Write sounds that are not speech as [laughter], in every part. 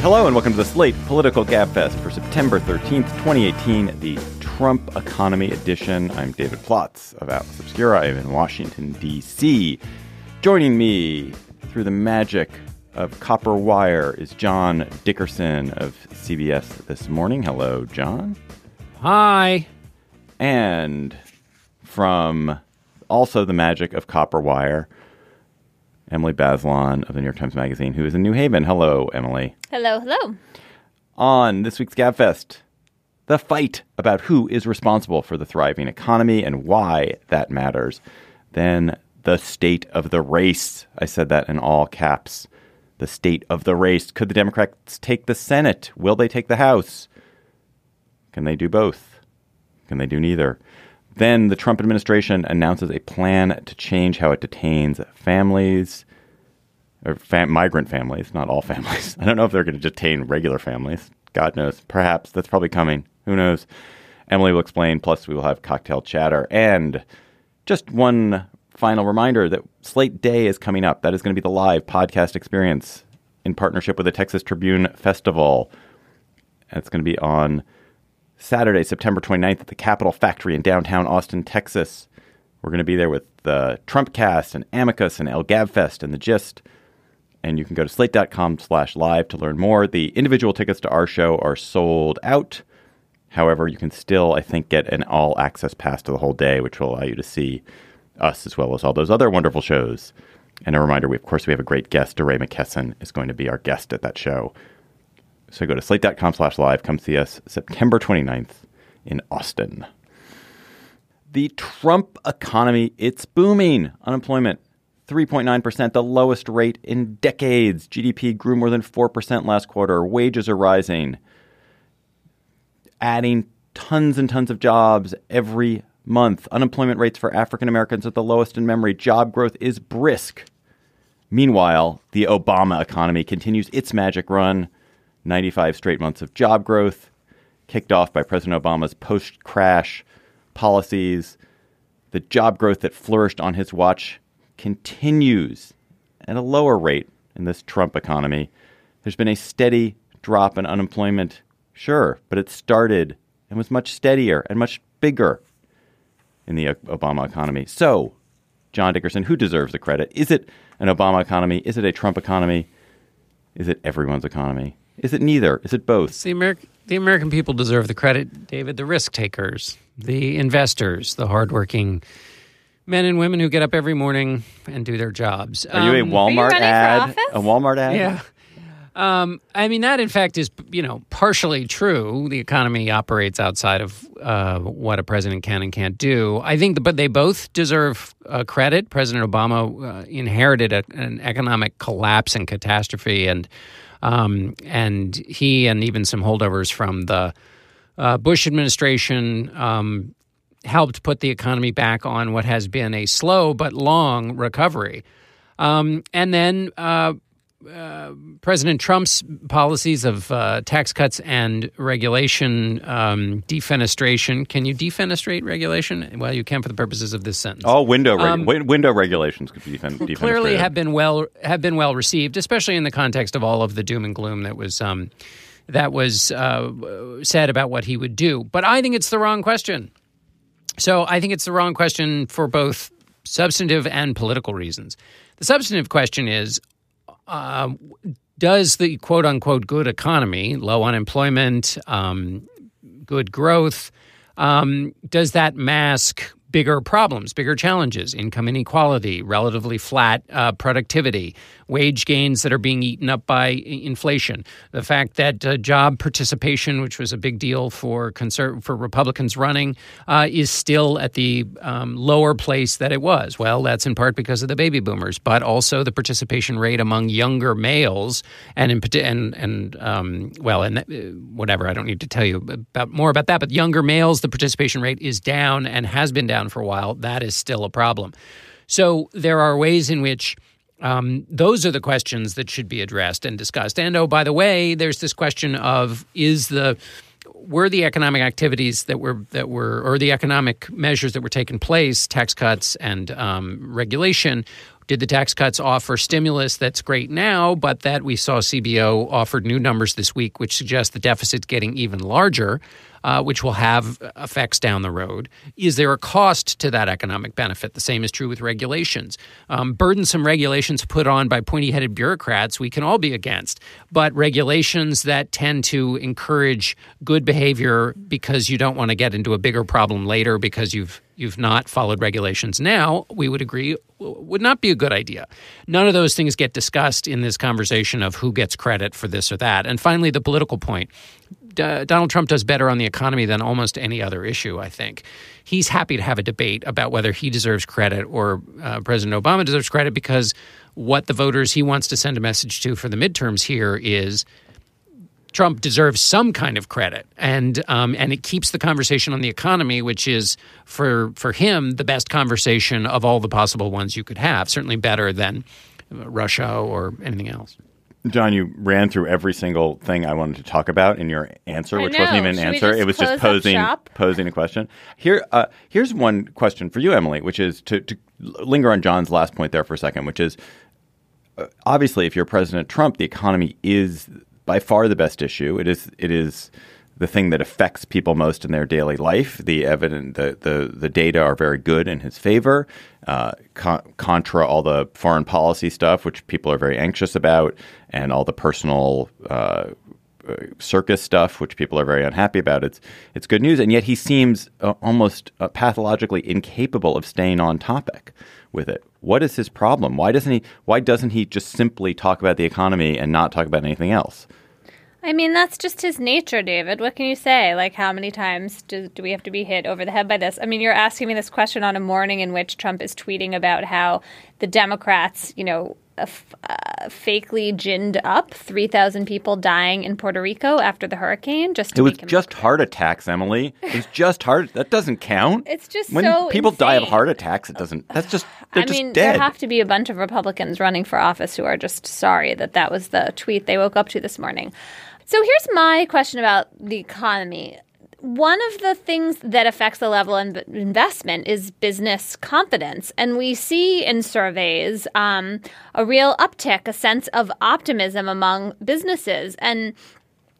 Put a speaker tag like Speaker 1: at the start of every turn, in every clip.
Speaker 1: Hello and welcome to the Slate Political Gabfest for September 13th, 2018, the Trump Economy Edition. I'm David Plotz of Atlas Obscura. I am in Washington, D.C. Joining me through the magic of copper wire is John Dickerson of CBS This Morning. Hello, John.
Speaker 2: Hi.
Speaker 1: And from also the magic of copper wire, Emily Bazelon of the New York Times Magazine, who is in New Haven. Hello, Emily.
Speaker 3: Hello, hello.
Speaker 1: On this week's GabFest, the fight about who is responsible for the thriving economy and why that matters. Then the state of the race. I said that in all caps. The state of the race. Could the Democrats take the Senate? Will they take the House? Can they do both? Can they do neither? Then the Trump administration announces a plan to change how it detains families or fam- migrant families, not all [laughs] families. I don't know if they're going to detain regular families. God knows. Perhaps that's probably coming. Who knows? Emily will explain. Plus, we will have cocktail chatter. And just one final reminder that Slate Day is coming up. That is going to be the live podcast experience in partnership with the Texas Tribune Festival. It's going to be on Saturday, September 29th at the Capital Factory in downtown Austin, Texas. We're going to be there with the Trumpcast and Amicus and El Gabfest and the Gist. And you can go to slate.com slash live to learn more. The individual tickets to our show are sold out. However, you can still, I think, get an all access pass to the whole day, which will allow you to see us as well as all those other wonderful shows. And a reminder, we, of course, we have a great guest. DeRay McKesson is going to be our guest at that show. So go to slate.com slash live. Come see us September 29th in Austin. The Trump economy, it's booming. Unemployment, 3.9%, the lowest rate in decades. GDP grew more than 4% last quarter. Wages are rising, adding tons and tons of jobs every month. Unemployment rates for African Americans are the lowest in memory. Job growth is brisk. Meanwhile, the Obama economy continues its magic run 95 straight months of job growth, kicked off by President Obama's post crash policies. The job growth that flourished on his watch continues at a lower rate in this Trump economy. There's been a steady drop in unemployment, sure, but it started and was much steadier and much bigger in the Obama economy. So, John Dickerson, who deserves the credit? Is it an Obama economy? Is it a Trump economy? Is it everyone's economy? Is it neither? Is it both?
Speaker 2: The American, the American people deserve the credit, David. The risk takers, the investors, the hardworking men and women who get up every morning and do their jobs.
Speaker 1: Are you a
Speaker 3: Um,
Speaker 1: Walmart
Speaker 3: running for
Speaker 1: ad?
Speaker 3: office?
Speaker 1: A Walmart ad?
Speaker 2: Yeah. Um, I mean, that in fact is, you know, partially true. The economy operates outside of uh, what a president can and can't do. I think, but they both deserve uh, credit. President Obama uh, inherited a, an economic collapse and catastrophe, and um, and he and even some holdovers from the uh, Bush administration um, helped put the economy back on what has been a slow but long recovery. Um, and then uh, uh, President Trump's policies of uh, tax cuts and regulation, um, defenestration. Can you defenestrate regulation? Well, you can for the purposes of this sentence.
Speaker 1: All window reg-
Speaker 2: Um,
Speaker 1: win- window regulations could be defen- defenestrated.
Speaker 2: clearly have been well have been well received, especially in the context of all of the doom and gloom that was um, that was uh, said about what he would do. But I think it's the wrong question. So I think it's the wrong question for both substantive and political reasons. The substantive question is uh, does the quote unquote good economy, low unemployment, um, good growth, um, does that mask bigger problems, bigger challenges, income inequality, relatively flat uh, productivity, wage gains that are being eaten up by inflation, the fact that uh, job participation, which was a big deal for conser- for Republicans running, uh, is still at the um, lower place that it was. Well, that's in part because of the baby boomers, but also the participation rate among younger males, and in and and um, well, and uh, whatever. I don't need to tell you about more about that, but younger males, the participation rate is down and has been down for a while. That is still a problem. So there are ways in which um, those are the questions that should be addressed and discussed. And oh, by the way, there's this question of is the were the economic activities that were that were or the economic measures that were taking place, tax cuts and um, regulation, Did the tax cuts offer stimulus that's great now, but that we saw CBO offered new numbers this week, which suggest the deficit's getting even larger? uh, which will have effects down the road. Is there a cost to that economic benefit? The same is true with regulations. Um, burdensome regulations put on by pointy headed bureaucrats, we can all be against. But regulations that tend to encourage good behavior because you don't want to get into a bigger problem later because you've you've not followed regulations now, we would agree would not be a good idea. None of those things get discussed in this conversation of who gets credit for this or that. And finally, the political point. Donald Trump does better on the economy than almost any other issue, I think. He's happy to have a debate about whether he deserves credit or uh, President Obama deserves credit because what the voters he wants to send a message to for the midterms here is Trump deserves some kind of credit, and um, and it keeps the conversation on the economy, which is for for him the best conversation of all the possible ones you could have. Certainly better than Russia or anything else.
Speaker 1: John, you ran through every single thing I wanted to talk about in your answer, which wasn't even an answer. It was just posing posing a question. Here, uh, here's one question for you, Emily, which is to, to linger on John's last point there for a second, which is uh, obviously, if you're President Trump, the economy is by far the best issue. It is it is the thing that affects people most in their daily life. The evidence, the the, the data are very good in his favor, uh, contra all the foreign policy stuff, which people are very anxious about, and all the personal. Uh, circus stuff, which people are very unhappy about. It's it's good news, and yet he seems uh, almost uh, pathologically incapable of staying on topic with it. What is his problem? Why doesn't he? Why doesn't he just simply talk about the economy and not talk about anything else?
Speaker 3: I mean, that's just his nature, David. What can you say? Like, how many times do, do we have to be hit over the head by this? I mean, you're asking me this question on a morning in which Trump is tweeting about how the Democrats, you know, uh, fakely ginned up 3,000 people dying in Puerto Rico after the hurricane. Just
Speaker 1: it was just heart attacks, Emily. It was just heart. That doesn't count.
Speaker 3: It's just
Speaker 1: when
Speaker 3: so
Speaker 1: people
Speaker 3: insane.
Speaker 1: die of heart attacks. It doesn't. That's just. I
Speaker 3: mean,
Speaker 1: dead.
Speaker 3: there have to be a bunch of Republicans running for office who are just sorry that that was the tweet they woke up to this morning. So here's my question about the economy. One of the things that affects the level of investment is business confidence. And we see in surveys um, a real uptick, a sense of optimism among businesses. And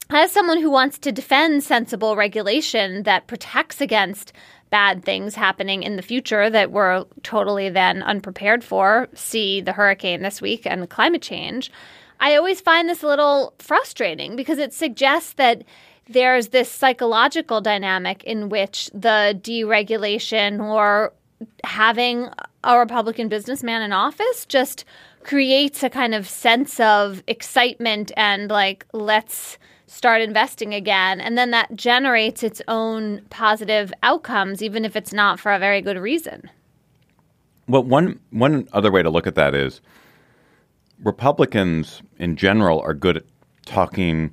Speaker 3: as someone who wants to defend sensible regulation that protects against bad things happening in the future that we're totally then unprepared for, see the hurricane this week and climate change. I always find this a little frustrating because it suggests that there's this psychological dynamic in which the deregulation or having a Republican businessman in office just creates a kind of sense of excitement and like, let's start investing again. And then that generates its own positive outcomes, even if it's not for a very good reason.
Speaker 1: Well, one, one other way to look at that is Republicans in general are good at talking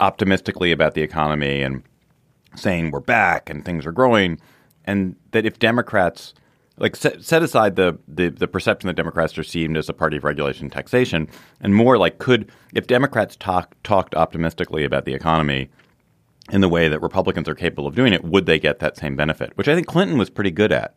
Speaker 1: optimistically about the economy and saying we're back and things are growing, and that if Democrats like set, set aside the, the the perception that Democrats are seen as a party of regulation and taxation, and more like could if Democrats talk, talked optimistically about the economy in the way that Republicans are capable of doing it, would they get that same benefit? Which I think Clinton was pretty good at.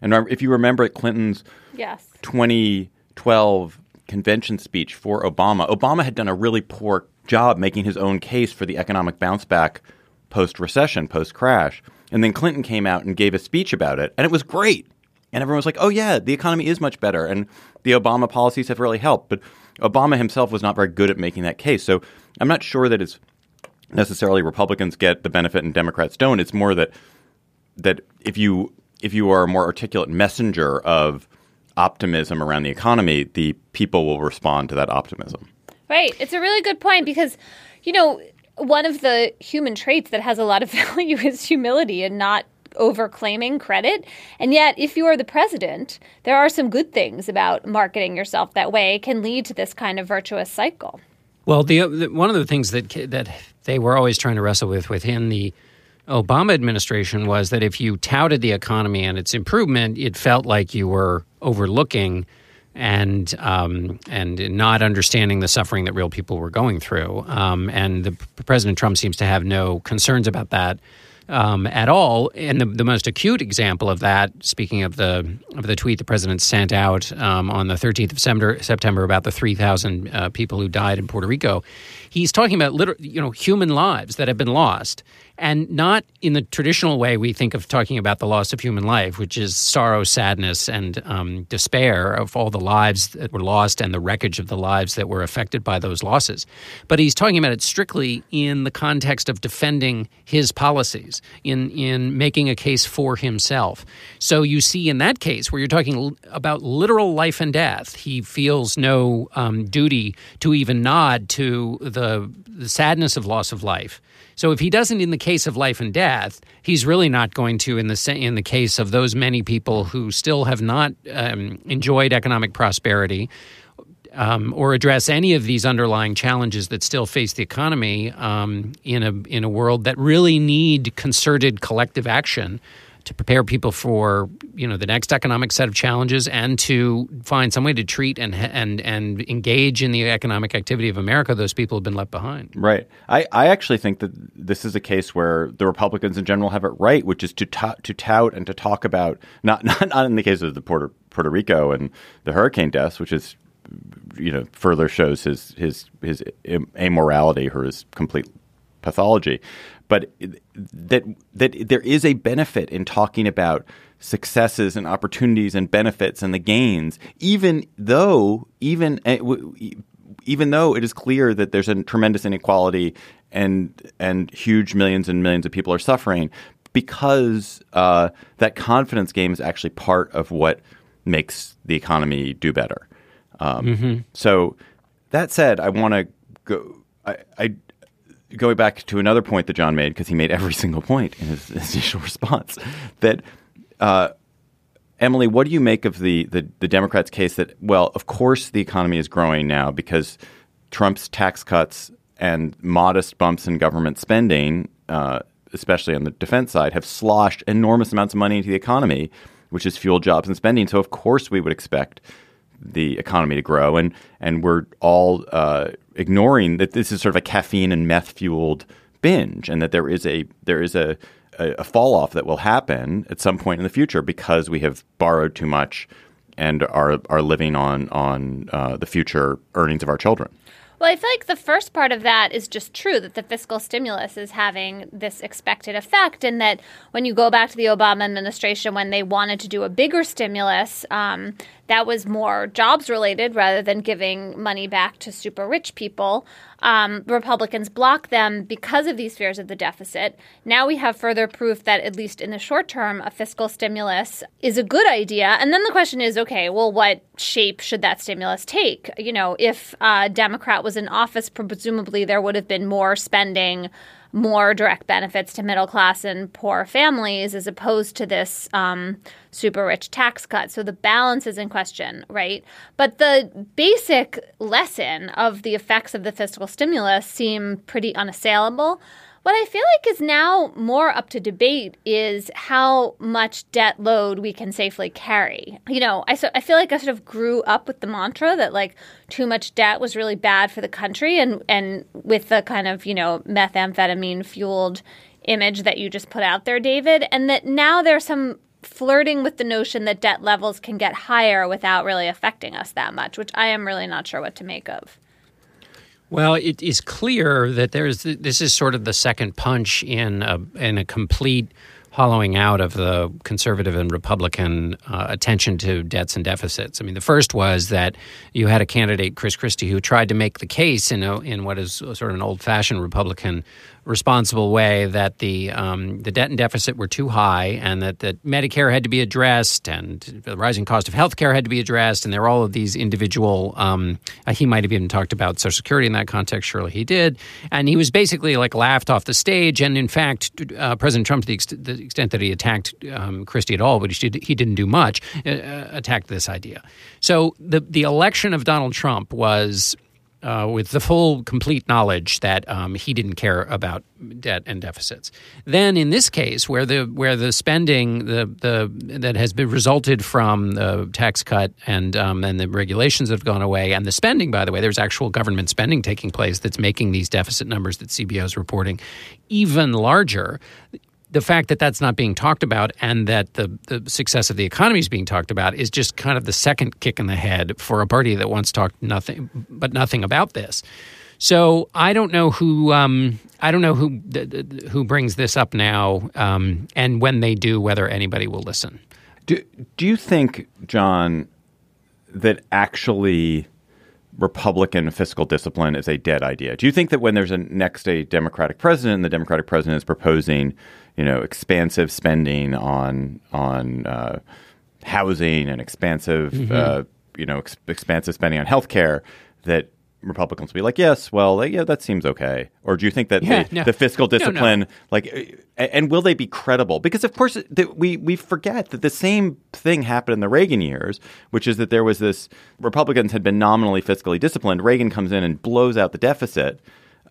Speaker 1: And if you remember Clinton's
Speaker 3: yes.
Speaker 1: 2012 convention speech for Obama, Obama had done a really poor job making his own case for the economic bounce back post recession, post crash. And then Clinton came out and gave a speech about it, and it was great. And everyone was like, oh, yeah, the economy is much better. And the Obama policies have really helped. But Obama himself was not very good at making that case. So I'm not sure that it's necessarily Republicans get the benefit and Democrats don't. It's more that that if you if you are a more articulate messenger of optimism around the economy, the people will respond to that optimism.
Speaker 3: Right. It's a really good point because, you know, one of the human traits that has a lot of [laughs] value is humility and not overclaiming credit. And yet, if you are the president, there are some good things about marketing yourself that way. It can lead to this kind of virtuous cycle.
Speaker 2: Well, the, uh, the one of the things that that they were always trying to wrestle with within the Obama administration was that if you touted the economy and its improvement, it felt like you were overlooking and um, and not understanding the suffering that real people were going through. Um, and the, President Trump seems to have no concerns about that um, at all. And the, the most acute example of that, speaking of the of the tweet the president sent out um, on the 13th of September, September about the 3,000 uh, people who died in Puerto Rico, he's talking about liter- you know human lives that have been lost and not in the traditional way we think of talking about the loss of human life, which is sorrow, sadness, and um, despair of all the lives that were lost and the wreckage of the lives that were affected by those losses. But he's talking about it strictly in the context of defending his policies, in in making a case for himself. So you see, in that case, where you're talking about literal life and death, he feels no um, duty to even nod to the, the sadness of loss of life so if he doesn't in the case of life and death, he's really not going to in the in the case of those many people who still have not um, enjoyed economic prosperity. Um, or address any of these underlying challenges that still face the economy um, in a in a world that really need concerted collective action to prepare people for you know the next economic set of challenges and to find some way to treat and and and engage in the economic activity of America those people have been left behind.
Speaker 1: Right. I, I actually think that this is a case where the Republicans in general have it right, which is to ta- to tout and to talk about not [laughs] not not in the case of the Puerto Puerto Rico and the hurricane deaths, which is you know further shows his his his amorality or his complete pathology but that that there is a benefit in talking about successes and opportunities and benefits and the gains, even though even eh, even though it is clear that there's a tremendous inequality and and huge millions and millions of people are suffering, because uh, that confidence game is actually part of what makes the economy do better. Um, mm-hmm. So that said, I want to go. I, I going back to another point that John made, because he made every [laughs] single point in his, his initial [laughs] response, that uh, Emily, what do you make of the, the, the Democrats' case that well, of course the economy is growing now because Trump's tax cuts and modest bumps in government spending, uh, especially on the defense side, have sloshed enormous amounts of money into the economy, which has fueled jobs and spending. So of course we would expect the economy to grow, and and we're all uh, ignoring that this is sort of a caffeine and meth fueled binge, and that there is a there is a, a, a fall off that will happen at some point in the future because we have borrowed too much and are are living on on uh, the future earnings of our children.
Speaker 3: Well, I feel like the first part of that is just true that the fiscal stimulus is having this expected effect, and that when you go back to the Obama administration, when they wanted to do a bigger stimulus, um, that was more jobs related rather than giving money back to super rich people. Um, Republicans block them because of these fears of the deficit. Now we have further proof that, at least in the short term, a fiscal stimulus is a good idea. And then the question is okay, well, what shape should that stimulus take? You know, if a Democrat was in office, presumably there would have been more spending more direct benefits to middle class and poor families as opposed to this um, super rich tax cut. So the balance is in question, right? But the basic lesson of the effects of the fiscal stimulus seem pretty unassailable. What I feel like is now more up to debate is how much debt load we can safely carry. You know, I, so, I feel like I sort of grew up with the mantra that like too much debt was really bad for the country, and and with the kind of you know methamphetamine fueled image that you just put out there, David, and that now there's some flirting with the notion that debt levels can get higher without really affecting us that much, which I am really not sure what to make of.
Speaker 2: Well, it is clear that there's this is sort of the second punch in a in a complete hollowing out of the conservative and Republican uh, attention to debts and deficits. I mean, the first was that you had a candidate, Chris Christie, who tried to make the case in a, in what is sort of an old fashioned Republican responsible way that the um, the debt and deficit were too high, and that, that Medicare had to be addressed, and the rising cost of health care had to be addressed, and there were all of these individual. Um, uh, he might have even talked about Social Security in that context. Surely he did, and he was basically like laughed off the stage. And in fact, uh, President Trump, to the, ex- the, extent that he attacked um, Christie at all, but he, did, he didn't do much, uh, uh, attacked this idea. So the the election of Donald Trump was uh, with the full, complete knowledge that um, he didn't care about debt and deficits. Then, in this case, where the where the spending the the that has been resulted from the tax cut and um, and the regulations have gone away, and the spending, by the way, there's actual government spending taking place that's making these deficit numbers that CBO is reporting even larger the fact that that's not being talked about and that the, the success of the economy is being talked about is just kind of the second kick in the head for a party that once talked nothing but nothing about this. So I don't know who um, I don't know who who brings this up now, um, and when they do, whether anybody will listen.
Speaker 1: Do Do you think, John, that actually Republican fiscal discipline is a dead idea? Do you think that when there's a next a Democratic president, and the Democratic president is proposing, you know, expansive spending on on uh, housing and expansive, mm-hmm. uh, you know, ex- expansive spending on healthcare, that Republicans will be like, yes, well, yeah, that seems okay. Or do you think that
Speaker 2: yeah,
Speaker 1: the,
Speaker 2: no.
Speaker 1: the, fiscal discipline,
Speaker 2: no, no.
Speaker 1: like, and will they be credible? Because of course, the, we we forget that the same thing happened in the Reagan years, which is that there was this Republicans had been nominally fiscally disciplined. Reagan comes in and blows out the deficit.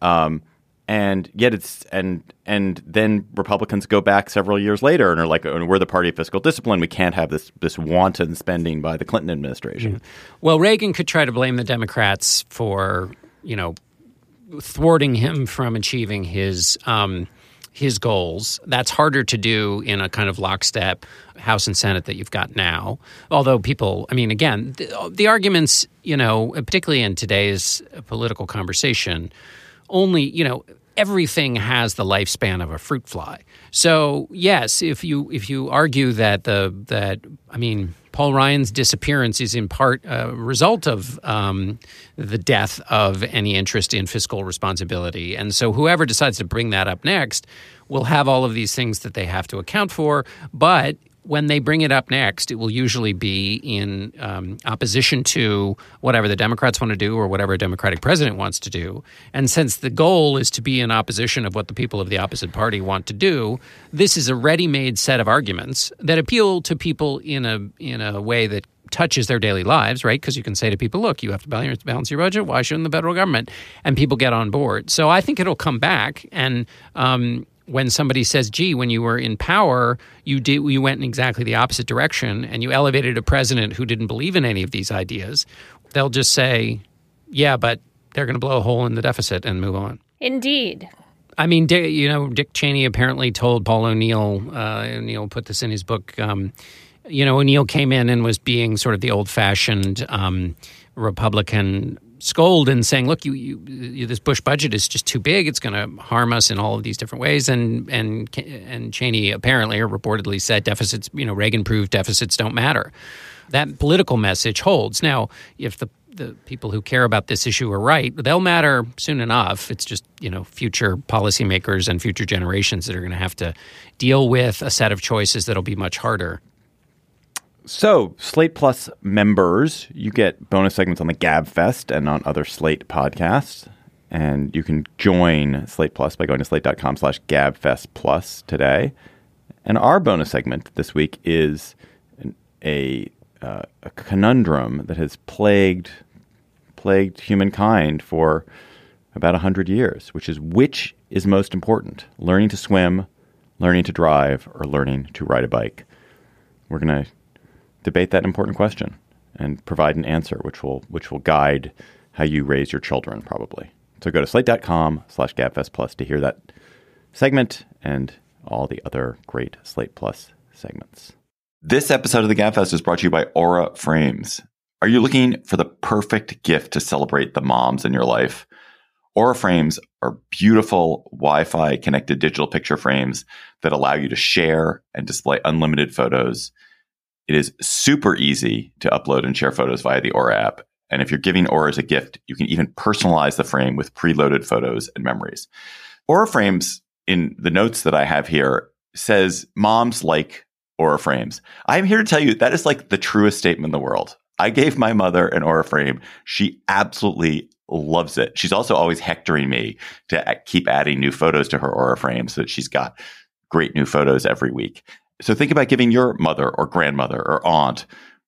Speaker 1: Um, and yet it's and and then Republicans go back several years later and are like, oh, we're the party of fiscal discipline. We can't have this this wanton spending by the Clinton administration.
Speaker 2: Mm-hmm. Well, Reagan could try to blame the Democrats for you know thwarting him from achieving his. Um, his goals. That's harder to do in a kind of lockstep House and Senate that you've got now. Although people, I mean, again, the, the arguments, you know, particularly in today's political conversation, only, you know, everything has the lifespan of a fruit fly. So yes, if you if you argue that the that I mean Paul Ryan's disappearance is in part a result of um, the death of any interest in fiscal responsibility, and so whoever decides to bring that up next will have all of these things that they have to account for, but when they bring it up next, it will usually be in um, opposition to whatever the Democrats want to do or whatever a Democratic president wants to do. And since the goal is to be in opposition of what the people of the opposite party want to do, this is a ready-made set of arguments that appeal to people in a in a way that touches their daily lives, right? Because you can say to people, look, you have to balance your budget. Why shouldn't the federal government? And people get on board. So I think it'll come back. And um, when somebody says, "Gee, when you were in power, you did you went in exactly the opposite direction and you elevated a president who didn't believe in any of these ideas," they'll just say, "Yeah, but they're going to blow a hole in the deficit and move on."
Speaker 3: Indeed.
Speaker 2: I mean, you know, Dick Cheney apparently told Paul O'Neill. Uh, O'Neill put this in his book. Um, you know, O'Neill came in and was being sort of the old-fashioned um, Republican scold and saying, "Look, you, you, you, this Bush budget is just too big. It's going to harm us in all of these different ways." And and and Cheney apparently or reportedly said deficits, you know, Reagan proved deficits don't matter. That political message holds. Now, if the the people who care about this issue are right, they'll matter soon enough. It's just you know future policymakers and future generations that are going to have to deal with a set of choices that'll be much harder.
Speaker 1: So, Slate Plus members, you get bonus segments on the Gabfest and on other Slate podcasts. And you can join Slate Plus by going to slate.com slash gabfest plus today. And our bonus segment this week is a, uh, a conundrum that has plagued plagued humankind for about 100 years, which is which is most important, learning to swim, learning to drive, or learning to ride a bike? We're going to debate that important question and provide an answer which will which will guide how you raise your children probably. So go to slate.com slash gabfest plus to hear that segment and all the other great Slate Plus segments. This episode of the Gabfest is brought to you by Aura Frames. Are you looking for the perfect gift to celebrate the moms in your life? Aura frames are beautiful Wi Fi connected digital picture frames that allow you to share and display unlimited photos it is super easy to upload and share photos via the Aura app. And if you're giving Aura as a gift, you can even personalize the frame with preloaded photos and memories. Aura frames in the notes that I have here says moms like Aura frames. I'm here to tell you that is like the truest statement in the world. I gave my mother an Aura frame. She absolutely loves it. She's also always hectoring me to keep adding new photos to her Aura frame so that she's got great new photos every week. So think about giving your mother or grandmother or aunt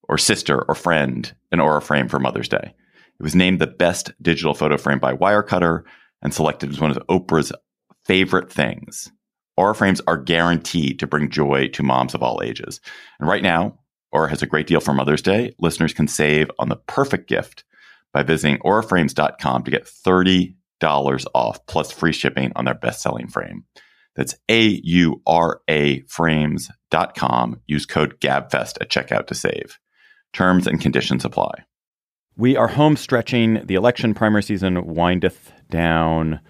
Speaker 1: or sister or friend an Aura frame for Mother's Day. It was named the best digital photo frame by Wirecutter and selected as one of Oprah's favorite things. Aura frames are guaranteed to bring joy to moms of all ages. And right now, Aura has a great deal for Mother's Day. Listeners can save on the perfect gift by visiting auraframes.com to get $30 off plus free shipping on their best selling frame. That's A U R A frames.com. Use code GABFEST at checkout to save. Terms and conditions apply. We are home stretching. The election primary season windeth down.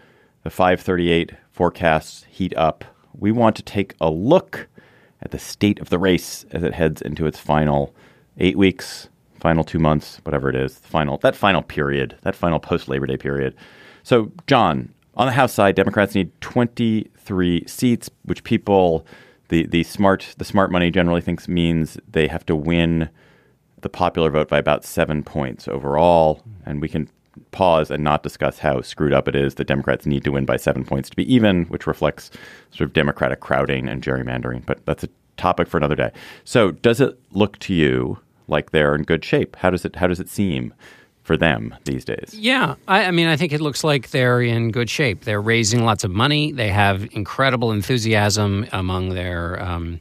Speaker 1: The 538 forecasts heat up. We want to take a look at the state of the race as it heads into its final eight weeks, final two months, whatever it is, final that final period, that final post Labor Day period. So, John, on the House side, Democrats need 23 seats, which people, the the smart the smart money generally thinks means they have to win the popular vote by about seven points overall, and we can pause and not discuss how screwed up it is that Democrats need to win by seven points to be even, which reflects sort of Democratic crowding and gerrymandering. But that's a topic for another day. So, does it look to you like they're in good shape? How does it How does it seem for them these days?
Speaker 2: Yeah, I, I mean, I think it looks like they're in good shape. They're raising lots of money. They have incredible enthusiasm among their. Um,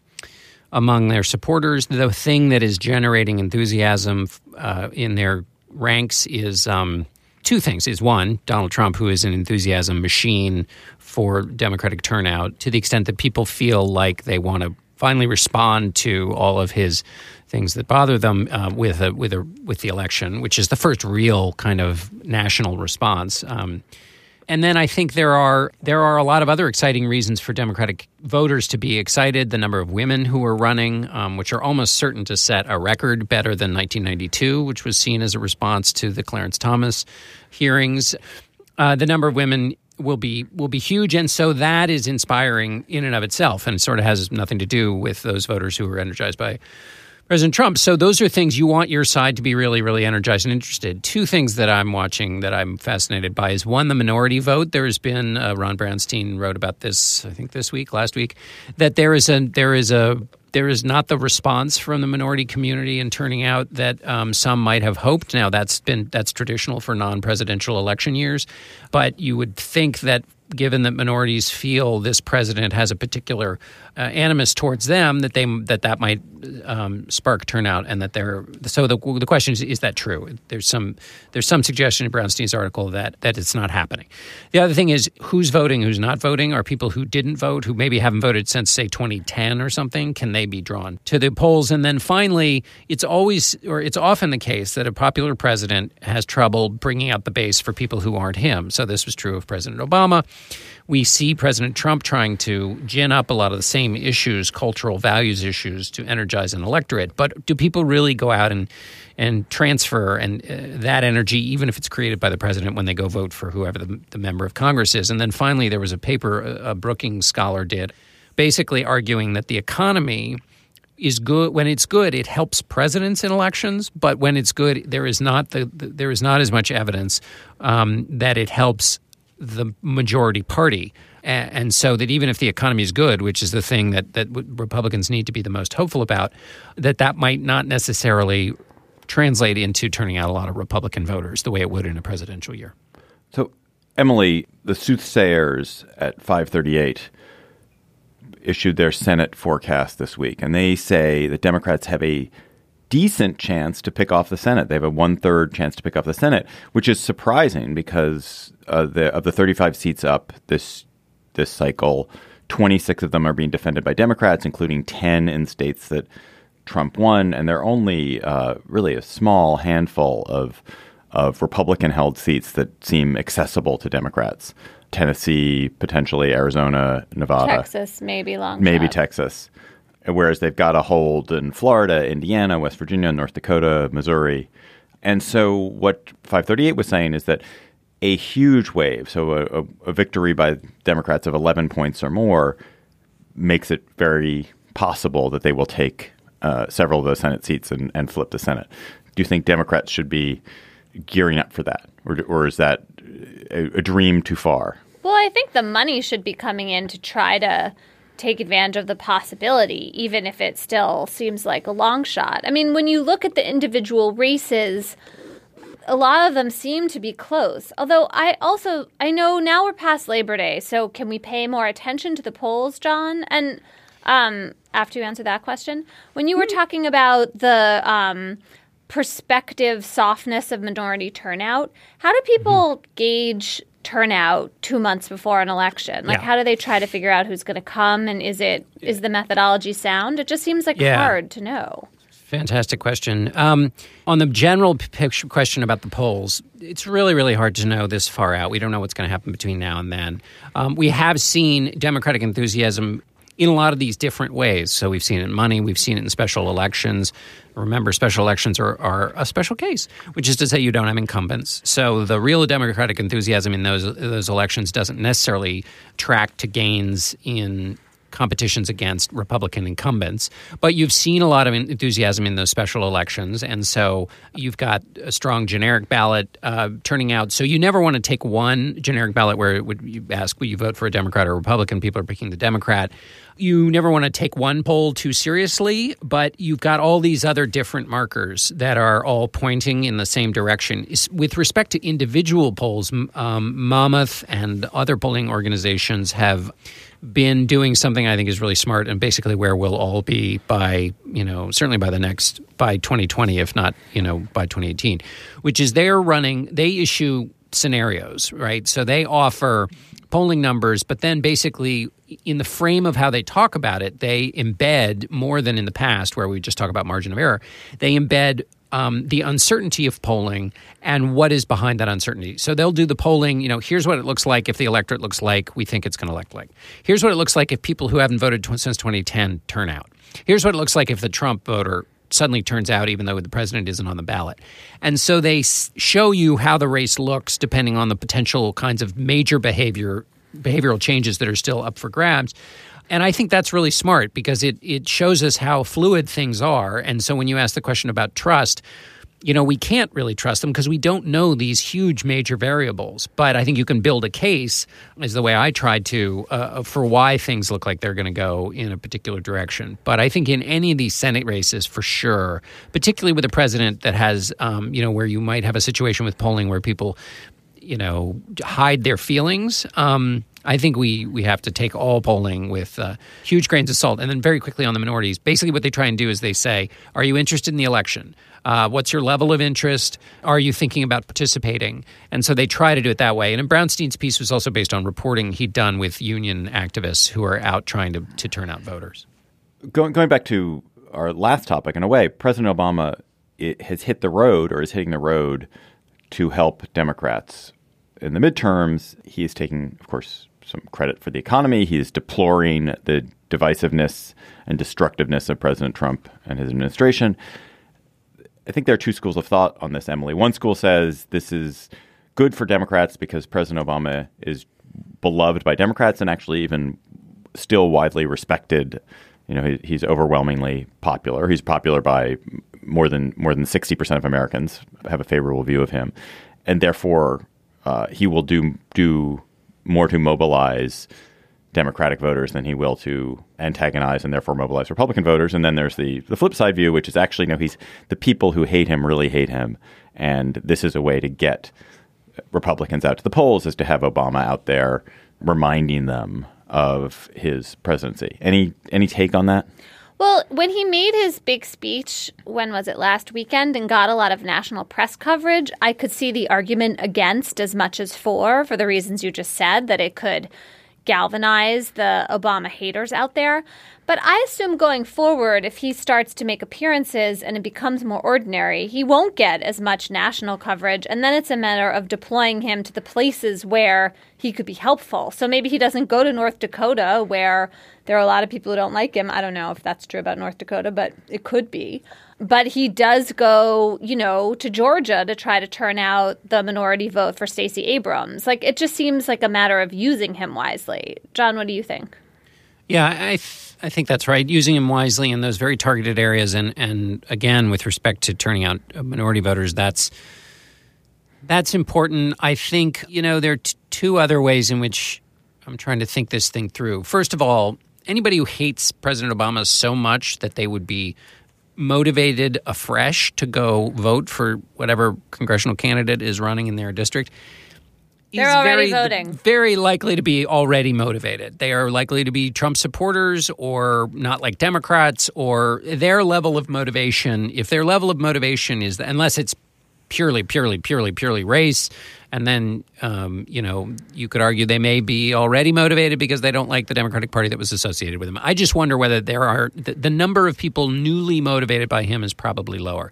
Speaker 2: among their supporters, the thing that is generating enthusiasm uh, in their ranks is um, two things is one donald trump who is an enthusiasm machine for democratic turnout to the extent that people feel like they want to finally respond to all of his things that bother them uh, with a, with a, with the election which is the first real kind of national response um, and then I think there are there are a lot of other exciting reasons for Democratic voters to be excited. The number of women who are running, um, which are almost certain to set a record better than 1992, which was seen as a response to the Clarence Thomas hearings. Uh, the number of women will be will be huge, and so that is inspiring in and of itself, and sort of has nothing to do with those voters who are energized by President Trump. So those are things you want your side to be really, really energized and interested. Two things that I'm watching that I'm fascinated by is one, the minority vote. There's been uh, Ron Brownstein wrote about this, I think this week, last week, that there is a there is a there is not the response from the minority community in turning out that um, some might have hoped. Now that's been that's traditional for non-presidential election years, but you would think that given that minorities feel this president has a particular uh, animus towards them, that they that that might um, spark turnout, and that they're so. The, the question is: Is that true? There's some there's some suggestion in Brownstein's article that that it's not happening. The other thing is who's voting, who's not voting. Are people who didn't vote, who maybe haven't voted since say 2010 or something, can they be drawn to the polls? And then finally, it's always or it's often the case that a popular president has trouble bringing out the base for people who aren't him. So this was true of President Obama. We see President Trump trying to gin up a lot of the same issues, cultural values issues, to energize an electorate. But do people really go out and and transfer and uh, that energy, even if it's created by the president, when they go vote for whoever the, the member of Congress is? And then finally, there was a paper a, a Brookings scholar did, basically arguing that the economy is good when it's good it helps presidents in elections but when it's good there is not the, the there is not as much evidence um, that it helps the majority party. And so that even if the economy is good, which is the thing that, that Republicans need to be the most hopeful about, that that might not necessarily translate into turning out a lot of Republican voters the way it would in a presidential year.
Speaker 1: So, Emily, the soothsayers at 538 issued their Senate forecast this week, and they say that Democrats have a decent chance to pick off the Senate. They have a one third chance to pick off the Senate, which is surprising because uh, the, of the 35 seats up this this cycle, 26 of them are being defended by Democrats, including 10 in states that Trump won, and there are only uh, really a small handful of of Republican held seats that seem accessible to Democrats. Tennessee, potentially Arizona, Nevada,
Speaker 3: Texas, maybe long,
Speaker 1: maybe
Speaker 3: shot.
Speaker 1: Texas whereas they've got a hold in Florida, Indiana, West Virginia, North Dakota, Missouri. And so what 538 was saying is that a huge wave, so a, a, victory by Democrats of 11 points or more, makes it very possible that they will take uh, several of those Senate seats and, and, flip the Senate. Do you think Democrats should be gearing up for that, or, or is that a, a dream too far?
Speaker 3: Well, I think the money should be coming in to try to take advantage of the possibility, even if it still seems like a long shot. I mean, when you look at the individual races, a lot of them seem to be close. Although I also I know now we're past Labor Day, so can we pay more attention to the polls, John? And um, after you answer that question, when you were talking about the um, perspective softness of minority turnout. How do people mm-hmm. gauge turnout two months before an election? Like, yeah. how do they try to figure out who's going to come, and is it is the methodology sound? It just seems like yeah. hard to know.
Speaker 2: Fantastic question. Um, on the general p- question about the polls, it's really, really hard to know this far out. We don't know what's going to happen between now and then. Um, we have seen Democratic enthusiasm in a lot of these different ways. So we've seen it in money, we've seen it in special elections. Remember, special elections are, are a special case, which is to say you don't have incumbents. So the real Democratic enthusiasm in those those elections doesn't necessarily track to gains in competitions against Republican incumbents. But you've seen a lot of enthusiasm in those special elections. And so you've got a strong generic ballot uh, turning out. So you never want to take one generic ballot where it would you ask, will you vote for a Democrat or Republican? People are picking the Democrat. You never want to take one poll too seriously, but you've got all these other different markers that are all pointing in the same direction. With respect to individual polls, um, and other polling organizations have been doing something I think is really smart and basically where we'll all be by, you know, certainly by the next, by 2020, if not, you know, by 2018, which is they're running, they issue scenarios, right? So they offer polling numbers, but then basically in the frame of how they talk about it, they embed more than in the past, where we just talk about margin of error, they embed um, the uncertainty of polling and what is behind that uncertainty. So they'll do the polling, you know, here's what it looks like if the electorate looks like we think it's going to elect like. Here's what it looks like if people who haven't voted since 2010 turn out. Here's what it looks like if the Trump voter suddenly turns out even though the president isn't on the ballot. And so they show you how the race looks depending on the potential kinds of major behavior behavioral changes that are still up for grabs. And I think that's really smart because it, it shows us how fluid things are. And so when you ask the question about trust, you know, we can't really trust them because we don't know these huge major variables. But I think you can build a case, is the way I tried to, uh, for why things look like they're going to go in a particular direction. But I think in any of these Senate races, for sure, particularly with a president that has, um, you know, where you might have a situation with polling where people, you know, hide their feelings. Um, I think we we have to take all polling with uh, huge grains of salt. And then very quickly on the minorities, basically what they try and do is they say, "Are you interested in the election? Uh, what's your level of interest? Are you thinking about participating?" And so they try to do it that way. And in Brownstein's piece was also based on reporting he'd done with union activists who are out trying to to turn out voters.
Speaker 1: Going going back to our last topic, in a way, President Obama has hit the road or is hitting the road to help Democrats in the midterms. He is taking, of course, some credit for the economy. He's deploring the divisiveness and destructiveness of President Trump and his administration. I think there are two schools of thought on this, Emily. One school says this is good for Democrats because President Obama is beloved by Democrats and actually even still widely respected. You know, he, he's overwhelmingly popular. He's popular by more than more than sixty percent of Americans have a favorable view of him, and therefore uh, he will do do more to mobilize Democratic voters than he will to antagonize and therefore mobilize Republican voters. And then there's the the flip side view, which is actually no, he's the people who hate him really hate him, and this is a way to get Republicans out to the polls is to have Obama out there reminding them of his presidency. Any any take on that?
Speaker 3: Well, when he made his big speech, when was it last weekend, and got a lot of national press coverage, I could see the argument against as much as for, for the reasons you just said, that it could galvanize the Obama haters out there. But I assume going forward, if he starts to make appearances and it becomes more ordinary, he won't get as much national coverage. And then it's a matter of deploying him to the places where he could be helpful. So maybe he doesn't go to North Dakota, where there are a lot of people who don't like him. I don't know if that's true about North Dakota, but it could be. But he does go, you know, to Georgia to try to turn out the minority vote for Stacey Abrams. Like it just seems like a matter of using him wisely. John, what do you think?
Speaker 2: Yeah, I I think that's right. Using him wisely in those very targeted areas, and and again with respect to turning out minority voters, that's that's important. I think you know there are t- two other ways in which I'm trying to think this thing through. First of all, anybody who hates President Obama so much that they would be motivated afresh to go vote for whatever congressional candidate is running in their district he's
Speaker 3: They're already
Speaker 2: very,
Speaker 3: voting.
Speaker 2: Very likely to be already motivated. They are likely to be Trump supporters or not like Democrats or their level of motivation. If their level of motivation is, unless it's purely, purely, purely, purely race, and then um, you know you could argue they may be already motivated because they don't like the Democratic Party that was associated with him. I just wonder whether there are the, the number of people newly motivated by him is probably lower.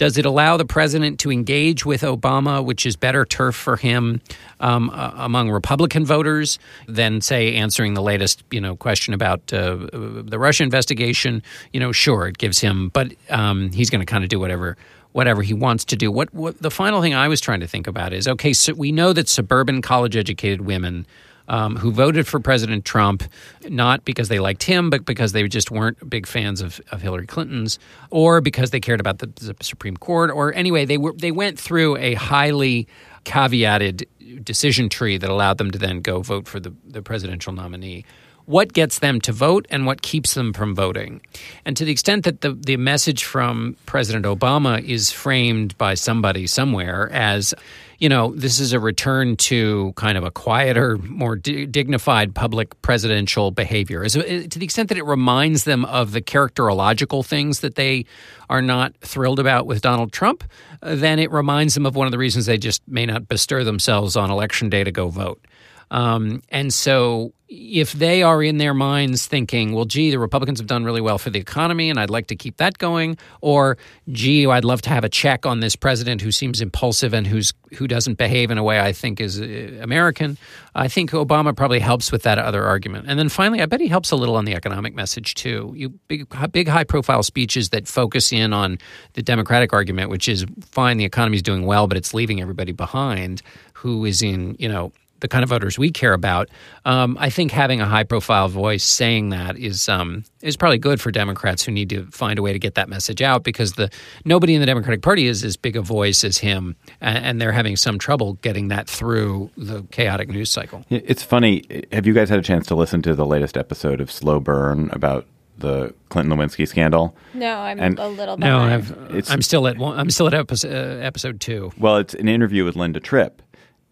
Speaker 2: Does it allow the president to engage with Obama, which is better turf for him um, uh, among Republican voters than, say, answering the latest, you know, question about uh, the Russia investigation? You know, sure, it gives him, but um, he's going to kind of do whatever whatever he wants to do. What, what the final thing I was trying to think about is okay, so we know that suburban college educated women um, who voted for President Trump, not because they liked him, but because they just weren't big fans of, of Hillary Clinton's, or because they cared about the, the Supreme Court, or anyway, they were they went through a highly caveated decision tree that allowed them to then go vote for the, the presidential nominee what gets them to vote and what keeps them from voting. And to the extent that the, the message from President Obama is framed by somebody somewhere as, you know, this is a return to kind of a quieter, more di- dignified public presidential behavior. As, to the extent that it reminds them of the characterological things that they are not thrilled about with Donald Trump, then it reminds them of one of the reasons they just may not bestir themselves on election day to go vote. Um, and so, if they are in their minds thinking, well, gee, the Republicans have done really well for the economy and I'd like to keep that going, or gee, I'd love to have a check on this president who seems impulsive and who's who doesn't behave in a way I think is uh, American, I think Obama probably helps with that other argument. And then finally, I bet he helps a little on the economic message too. You big, big high profile speeches that focus in on the Democratic argument, which is fine, the economy's doing well, but it's leaving everybody behind who is in, you know, the kind of voters we care about. Um, I think having a high profile voice saying that is um, is probably good for Democrats who need to find a way to get that message out because the nobody in the Democratic Party is as big a voice as him, and, and they're having some trouble getting that through the chaotic news cycle.
Speaker 1: It's funny. Have you guys had a chance to listen to the latest episode of Slow Burn about the Clinton Lewinsky scandal?
Speaker 3: No, I'm
Speaker 1: And-
Speaker 3: a little
Speaker 2: No,
Speaker 3: behind.
Speaker 2: I've,
Speaker 1: It's-
Speaker 2: I'm still at one, I'm still at episode, uh, episode two.
Speaker 1: Well, it's an interview with Linda Tripp.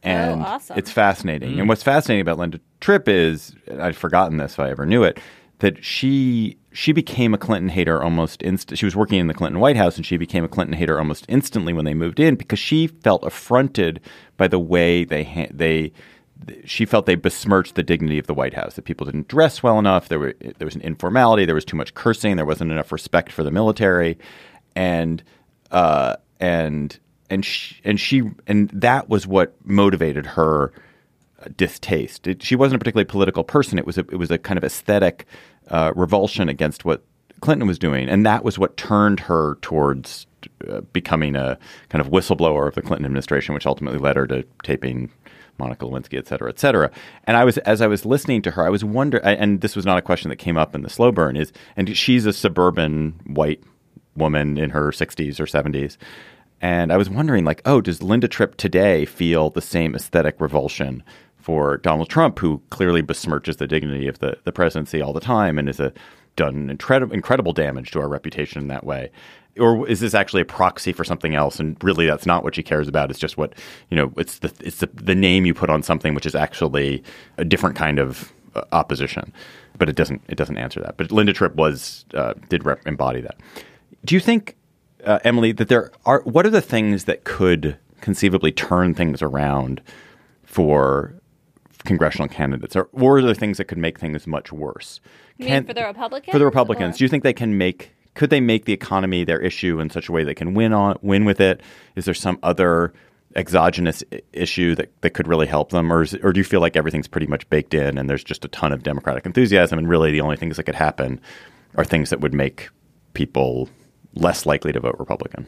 Speaker 1: And
Speaker 3: awesome.
Speaker 1: it's fascinating. And what's fascinating about Linda Tripp is I'd forgotten this if I ever knew it, that she she became a Clinton hater almost inst- she was working in the Clinton White House and she became a Clinton hater almost instantly when they moved in because she felt affronted by the way they ha- they she felt they besmirched the dignity of the White House. That people didn't dress well enough. There were there was an informality. There was too much cursing. There wasn't enough respect for the military, and uh, and and she, and she and that was what motivated her uh, distaste. It, she wasn't a particularly political person. It was a, it was a kind of aesthetic uh, revulsion against what Clinton was doing, and that was what turned her towards uh, becoming a kind of whistleblower of the Clinton administration, which ultimately led her to taping Monica Lewinsky, et cetera, et cetera. And I was, as I was listening to her, I was wondering, and this was not a question that came up in the slow burn, is, and she's a suburban white woman in her 60s or 70s. And I was wondering, like, oh, does Linda Tripp today feel the same aesthetic revulsion for Donald Trump, who clearly besmirches the dignity of the, the presidency all the time and a done incredible incredible damage to our reputation in that way? Or is this actually a proxy for something else? And really, that's not what she cares about. It's just what you know. It's the it's the, the name you put on something, which is actually a different kind of uh, opposition. But it doesn't it doesn't answer that. But Linda Tripp was uh, did rep- embody that. Do you think, uh, Emily, that there are what are the things that could conceivably turn things around for congressional candidates, or, or are there things that could make things much worse?
Speaker 3: You mean for the Republicans,
Speaker 1: For the Republicans,
Speaker 3: or-
Speaker 1: do you think they can make? Could they make the economy their issue in such a way they can win on win with it? Is there some other exogenous issue that, that could really help them, or is, or do you feel like everything's pretty much baked in and there's just a ton of Democratic enthusiasm, and really the only things that could happen are things that would make people less likely to vote Republican?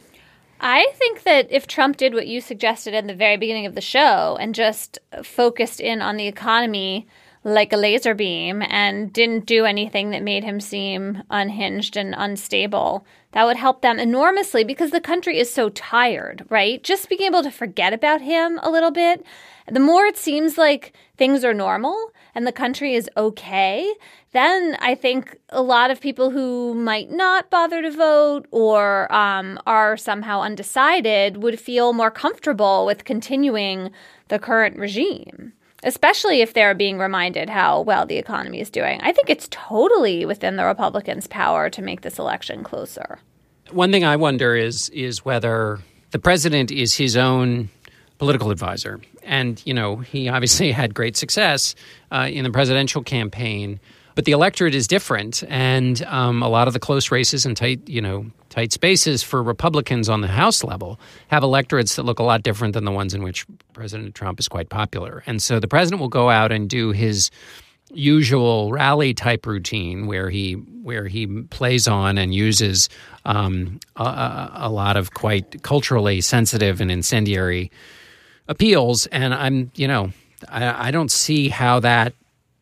Speaker 3: I think that if Trump did what you suggested in the very beginning of the show and just focused in on the economy like a laser beam and didn't do anything that made him seem unhinged and unstable, that would help them enormously because the country is so tired, right? Just being able to forget about him a little bit. The more it seems like things are normal and the country is okay, then I think a lot of people who might not bother to vote or um, are somehow undecided would feel more comfortable with continuing the current regime especially if they're being reminded how well the economy is doing. I think it's totally within the Republicans' power to make this election closer.
Speaker 2: One thing I wonder is is whether the president is his own political advisor, and you know he obviously had great success uh, in the presidential campaign. But the electorate is different, and um, a lot of the close races and tight, you know, tight spaces for Republicans on the House level have electorates that look a lot different than the ones in which President Trump is quite popular. And so the president will go out and do his usual rally type routine where he where he plays on and uses um, a, a, lot of quite culturally sensitive and incendiary appeals. And I'm you know I, I don't see how that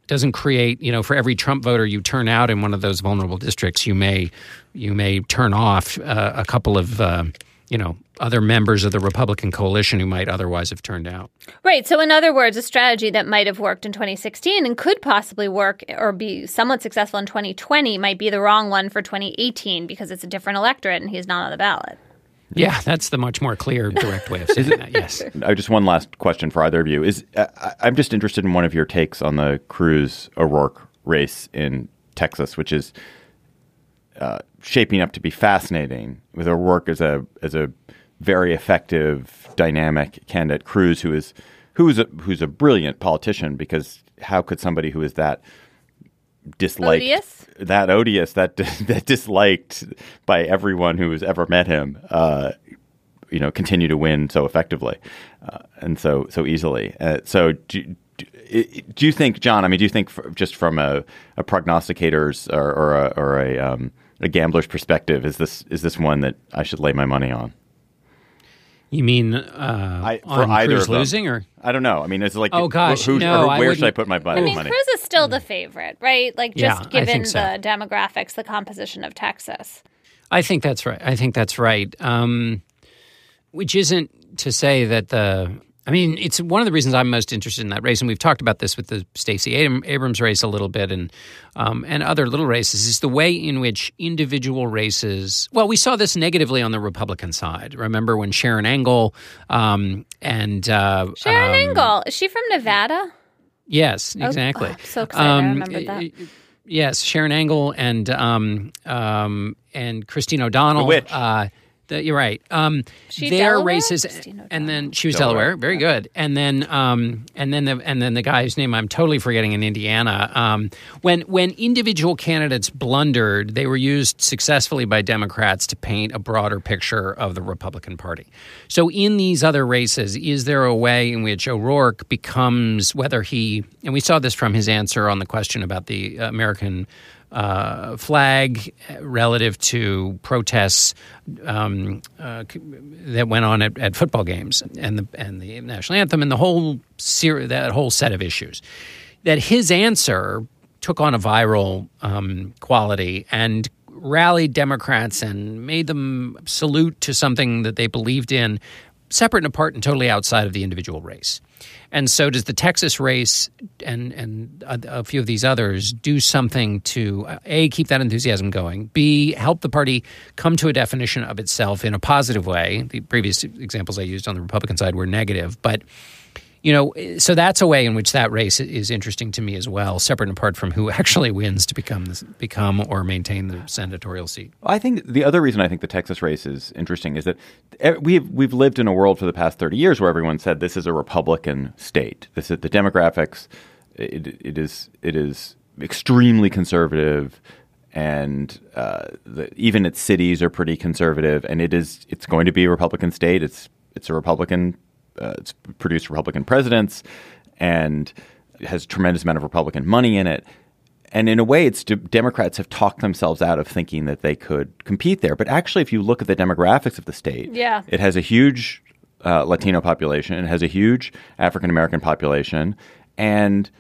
Speaker 2: doesn't create you know for every Trump voter you turn out in one of those vulnerable districts you may you may turn off uh, a couple of uh, you know other members of the Republican coalition who might otherwise have turned out.
Speaker 3: Right. So, in other words, a strategy that might have worked in 2016 and could possibly work or be somewhat successful in 2020 might be the wrong one for 2018 because it's a different electorate and he's not on the ballot.
Speaker 2: Yeah, that's the much more clear, direct way of [laughs] saying that. Yes.
Speaker 1: I just one last question for either of you is uh, I'm just interested in one of your takes on the Cruz O'Rourke race in Texas, which is uh, shaping up to be fascinating. With O'Rourke as a as a very effective, dynamic candidate, Cruz, who is who is a, who's a brilliant politician, because how could somebody who is that disliked
Speaker 3: odious?
Speaker 1: that odious that [laughs] that disliked by everyone who has ever met him uh, you know continue to win so effectively uh, and so so easily uh, so do, do you think John I mean do you think just from a, a prognosticator's or, or a, or a, um, a gambler's perspective is this is this one that I should lay my money on
Speaker 2: you mean uh, I, for on either Cruz losing, or
Speaker 1: I don't know. I mean, it's like
Speaker 2: oh gosh, who,
Speaker 1: no, where should I put my money?
Speaker 3: I mean, Cruz is still the favorite, right? Like just yeah, given so. the demographics, the composition of Texas.
Speaker 2: I think that's right. I think that's right. Um, which isn't to say that the I mean, it's one of the reasons I'm most interested in that race, and we've talked about this with the Stacey Abrams race a little bit, and um, and other little races. Is the way in which individual races. Well, we saw this negatively on the Republican side. Remember when Sharron Angle um, and uh,
Speaker 3: Sharron um, Angle is she from Nevada?
Speaker 2: Yes, oh, exactly.
Speaker 3: Oh, so excited! I um, remember that.
Speaker 2: Yes, Sharron Angle and um, um, and Christine O'Donnell.
Speaker 1: The witch. Uh,
Speaker 2: the, you're right. Um,
Speaker 3: she
Speaker 2: their
Speaker 3: Delaware?
Speaker 2: races, and then she was Delaware. Delaware. Very good. And then, um, and then the and then the guy whose name I'm totally forgetting in Indiana. Um, when when individual candidates blundered, they were used successfully by Democrats to paint a broader picture of the Republican Party. So in these other races, is there a way in which O'Rourke becomes whether he and we saw this from his answer on the question about the American uh, flag relative to protests um, uh, that went on at, at, football games and the and the national anthem and the whole ser- that whole set of issues. That his answer took on a viral um, quality and rallied Democrats and made them salute to something that they believed in, separate and apart and totally outside of the individual race. And so, does the Texas race and and a, a, few of these others do something to uh, a keep that enthusiasm going? B help the party come to a definition of itself in a positive way. The previous examples I used on the Republican side were negative, but you know, so that's a way in which that race is interesting to me as well, separate and apart from who [laughs] actually wins to become become or maintain the senatorial seat.
Speaker 1: I think the other reason I think the Texas race is interesting is that we've we've lived in a world for the past thirty years where everyone said this is a Republican state. This is the demographics. It, it is it is extremely conservative and uh, the, even its cities are pretty conservative, and it is it's going to be a Republican state. It's it's a Republican uh, it's produced Republican presidents and has a tremendous amount of Republican money in it. And in a way, it's Democrats have talked themselves out of thinking that they could compete there. But actually, if you look at the demographics of the state,
Speaker 3: yeah.
Speaker 1: it has a huge uh, Latino population, it has a huge African American population, and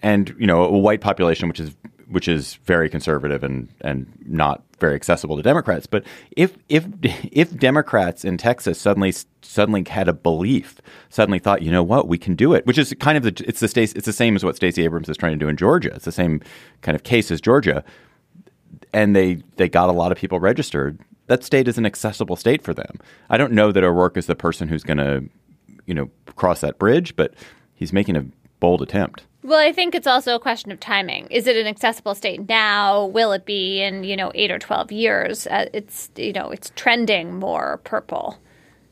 Speaker 1: and you know a white population which is which is very conservative and and not very accessible to Democrats. But if if [laughs] if Democrats in Texas suddenly suddenly had a belief, suddenly thought, you know what, we can do it, which is kind of the it's the Stacey, it's the same as what Stacey Abrams is trying to do in Georgia. It's the same kind of case as Georgia, and they they got a lot of people registered. That state is an accessible state for them. I don't know that O'Rourke is the person who's going to, you know, cross that bridge, but he's making a bold attempt.
Speaker 3: Well, I think it's also a question of timing. Is it an accessible state now? Will it be in you know eight or twelve years? Uh, it's you know it's trending more purple,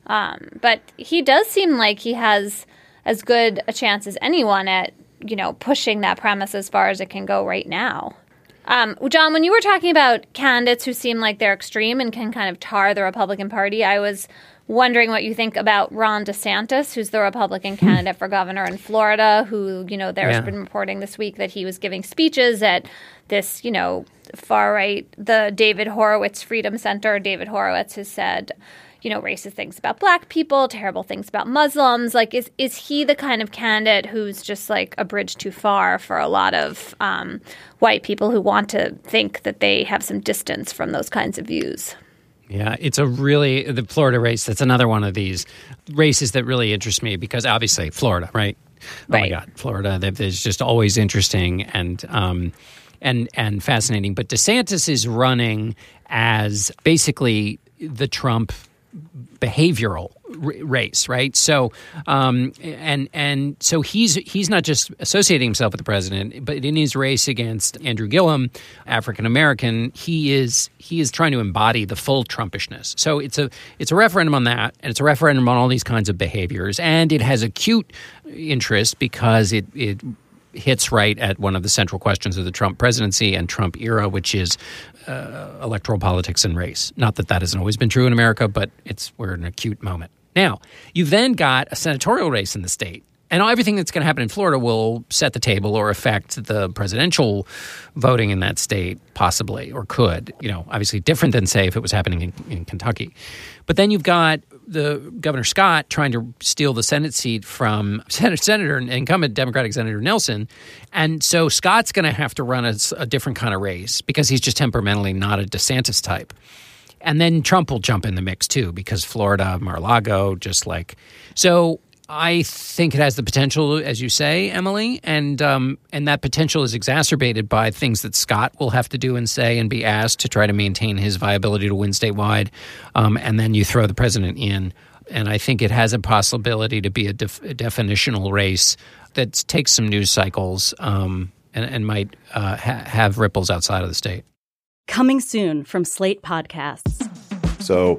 Speaker 3: um, but he does seem like he has as good a chance as anyone at you know pushing that premise as far as it can go right now. Um, John, when you were talking about candidates who seem like they're extreme and can kind of tar the Republican Party, I was wondering what you think about Ron DeSantis, who's the Republican candidate for governor in Florida, who, you know, there's yeah. been reporting this week that he was giving speeches at this, you know, far right, the David Horowitz Freedom Center. David Horowitz has said, you know, racist things about black people, terrible things about Muslims. Like, is is he the kind of candidate who's just like a bridge too far for a lot of um, white people who want to think that they have some distance from those kinds of views?
Speaker 2: Yeah, it's a really the Florida race. That's another one of these races that really interest me because obviously Florida, right?
Speaker 3: right.
Speaker 2: Oh my God, Florida! It's just always interesting and um, and and fascinating. But DeSantis is running as basically the Trump behavioral race, right? So, um, and and so he's he's not just associating himself with the president, but in his race against Andrew Gillum, African American, he is he is trying to embody the full Trumpishness. So it's a it's a referendum on that, and it's a referendum on all these kinds of behaviors, and it has acute interest because it it hits right at one of the central questions of the Trump presidency and Trump era, which is uh, electoral politics and race. Not that that hasn't always been true in America, but it's we're in an acute moment. Now, you've then got a senatorial race in the state. And everything that's going to happen in Florida will set the table or affect the presidential voting in that state, possibly, or could. You know, obviously different than, say, if it was happening in, in Kentucky. But then you've got the Governor Scott trying to steal the Senate seat from [laughs] Senator, Senator and incumbent Democratic Senator Nelson, and so Scott's going to have to run a, a different kind of race because he's just temperamentally not a DeSantis type. And then Trump will jump in the mix too because Florida, Mar-a-Lago, just like so. I think it has the potential, as you say, Emily, and um, and that potential is exacerbated by things that Scott will have to do and say and be asked to try to maintain his viability to win statewide, um, and then you throw the president in, and I think it has a possibility to be a, def- a definitional race that takes some news cycles um, and, and, might uh, ha- have ripples outside of the state.
Speaker 4: Coming soon from Slate Podcasts.
Speaker 5: So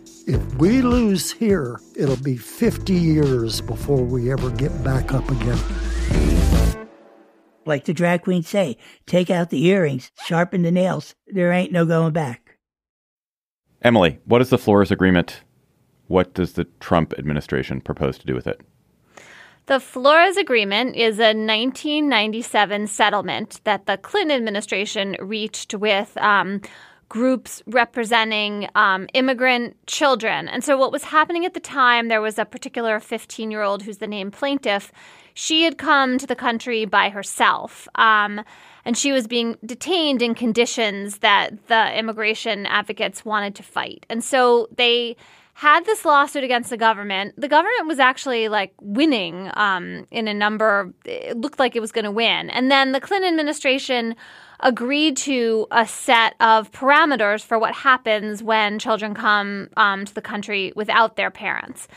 Speaker 6: If we lose here, it'll be 50 years before we ever get back up again.
Speaker 7: Like the drag queens say, take out the earrings, sharpen the nails. There ain't no going back.
Speaker 1: Emily, what is the Flores Agreement? What does the Trump administration propose to do with it?
Speaker 3: The Flores Agreement is a 1997 settlement that the Clinton administration reached with um, groups representing um, immigrant children. And so, what was happening at the time, there was a particular 15 year old who's the named plaintiff. She had come to the country by herself. Um, and she was being detained in conditions that the immigration advocates wanted to fight. And so they had this lawsuit against the government. The government was actually like winning um, in a number, it looked like it was going to win. And then the Clinton administration agreed to a set of parameters for what happens when children come um, to the country without their parents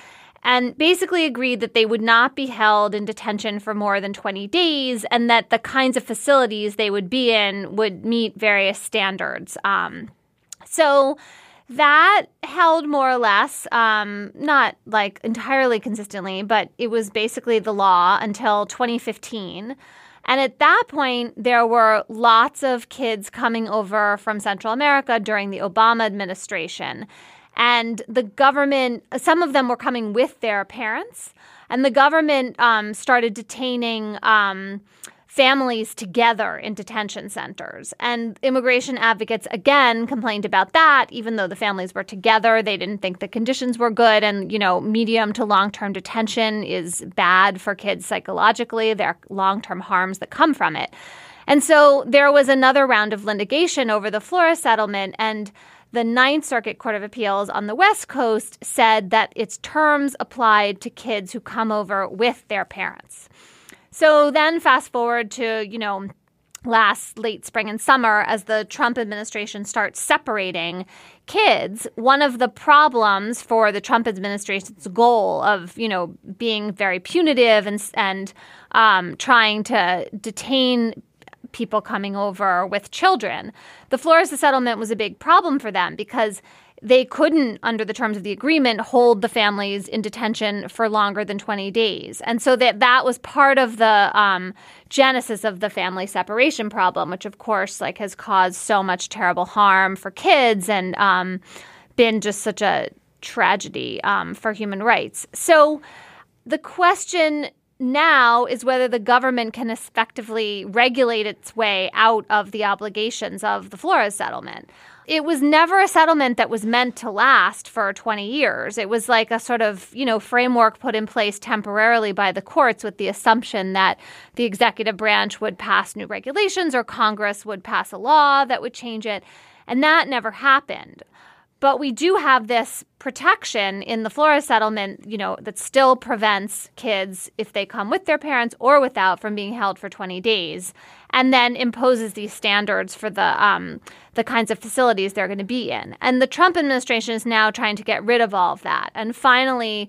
Speaker 3: and basically agreed that they would not be held in detention for more than 20 days and that the kinds of facilities they would be in would meet various standards. Um, so that held more or less, um, not like entirely consistently, but it was basically the law until 2015. And at that point, there were lots of kids coming over from Central America during the Obama administration. And the government, some of them were coming with their parents, and the government um, started detaining um, families together in detention centers. And immigration advocates again complained about that, even though the families were together. They didn't think the conditions were good. And, you know, medium to long term detention is bad for kids psychologically. There are long term harms that come from it. And so there was another round of litigation over the Flores settlement. And the Ninth Circuit Court of Appeals on the West Coast said that its terms applied to kids who come over with their parents. So then, fast forward to, you know, last late spring and summer as the Trump administration starts separating kids one of the problems for the Trump administration's goal of you know being very punitive and and um, trying to detain people coming over with children. The Flores settlement was a big problem for them because they couldn't, under the terms of the agreement, hold the families in detention for longer than 20 days. And so that, that was part of the um, genesis of the family separation problem, which of course like has caused so much terrible harm for kids and um, been just such a tragedy um, for human rights. So the question now is whether the government can effectively regulate its way out of the obligations of the Flores settlement. It was never a settlement that was meant to last for 20 years. It was like a sort of, you know, framework put in place temporarily by the courts with the assumption that the executive branch would pass new regulations or Congress would pass a law that would change it. And that never happened. But we do have this protection in the Flores settlement, you know, that still prevents kids, if they come with their parents or without, from being held for 20 days, and then imposes these standards for the um, the kinds of facilities they're going to be in. And the Trump administration is now trying to get rid of all of that and finally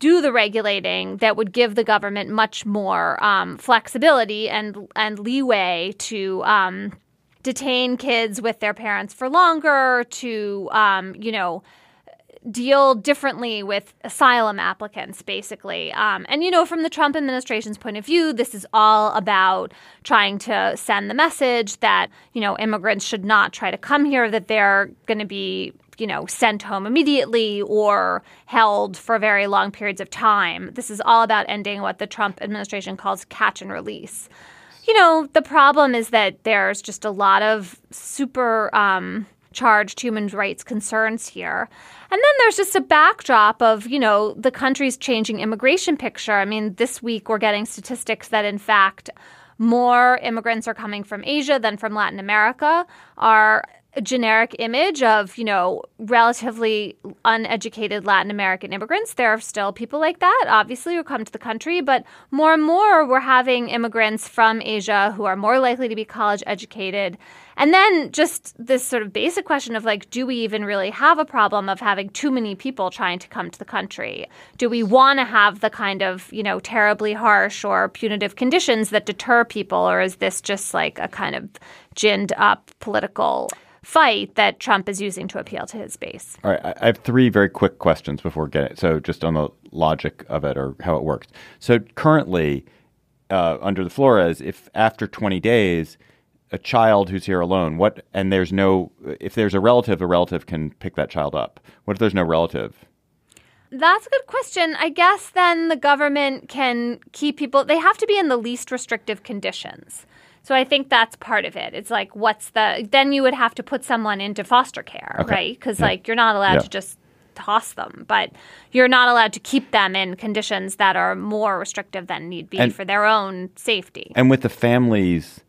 Speaker 3: do the regulating that would give the government much more um, flexibility and and leeway to. Um, detain kids with their parents for longer, to, um, you know, deal differently with asylum applicants, basically. Um, and, you know, from the Trump administration's point of view, this is all about trying to send the message that, you know, immigrants should not try to come here, that they're going to be you know, sent home immediately or held for very long periods of time. This is all about ending what the Trump administration calls catch and release you know, the problem is that there's just a lot of super um, charged human rights concerns here. And then there's just a backdrop of, you know, the country's changing immigration picture. I mean, this week we're getting statistics that, in fact, more immigrants are coming from Asia than from Latin America. Our generic image of, you know, relatively uneducated Latin American immigrants. There are still people like that, obviously, who come to the country, but more and more we're having immigrants from Asia who are more likely to be college educated. And then just this sort of basic question of like, do we even really have a problem of having too many people trying to come to the country? Do we want to have the kind of, you know, terribly harsh or punitive conditions that deter people? Or is this just like a kind of ginned up political fight that Trump is using to appeal to his base.
Speaker 1: All right. I have three very quick questions before getting so just on the logic of it or how it works. So currently, uh, under the Flores, if after 20 days a child who's here alone, what and there's no if there's a relative, a relative can pick that child up. What if there's no relative?
Speaker 3: That's a good question. I guess then the government can keep people, they have to be in the least restrictive conditions. So I think that's part of it. It's like, what's the, then you would have to put someone into foster care,
Speaker 8: Okay.
Speaker 3: right? Because,
Speaker 8: Yeah.
Speaker 3: like, you're not allowed
Speaker 8: Yeah.
Speaker 3: to just toss them, but you're not allowed to keep them in conditions that are more restrictive than need be
Speaker 1: And-
Speaker 3: for their own safety.
Speaker 1: And with the families,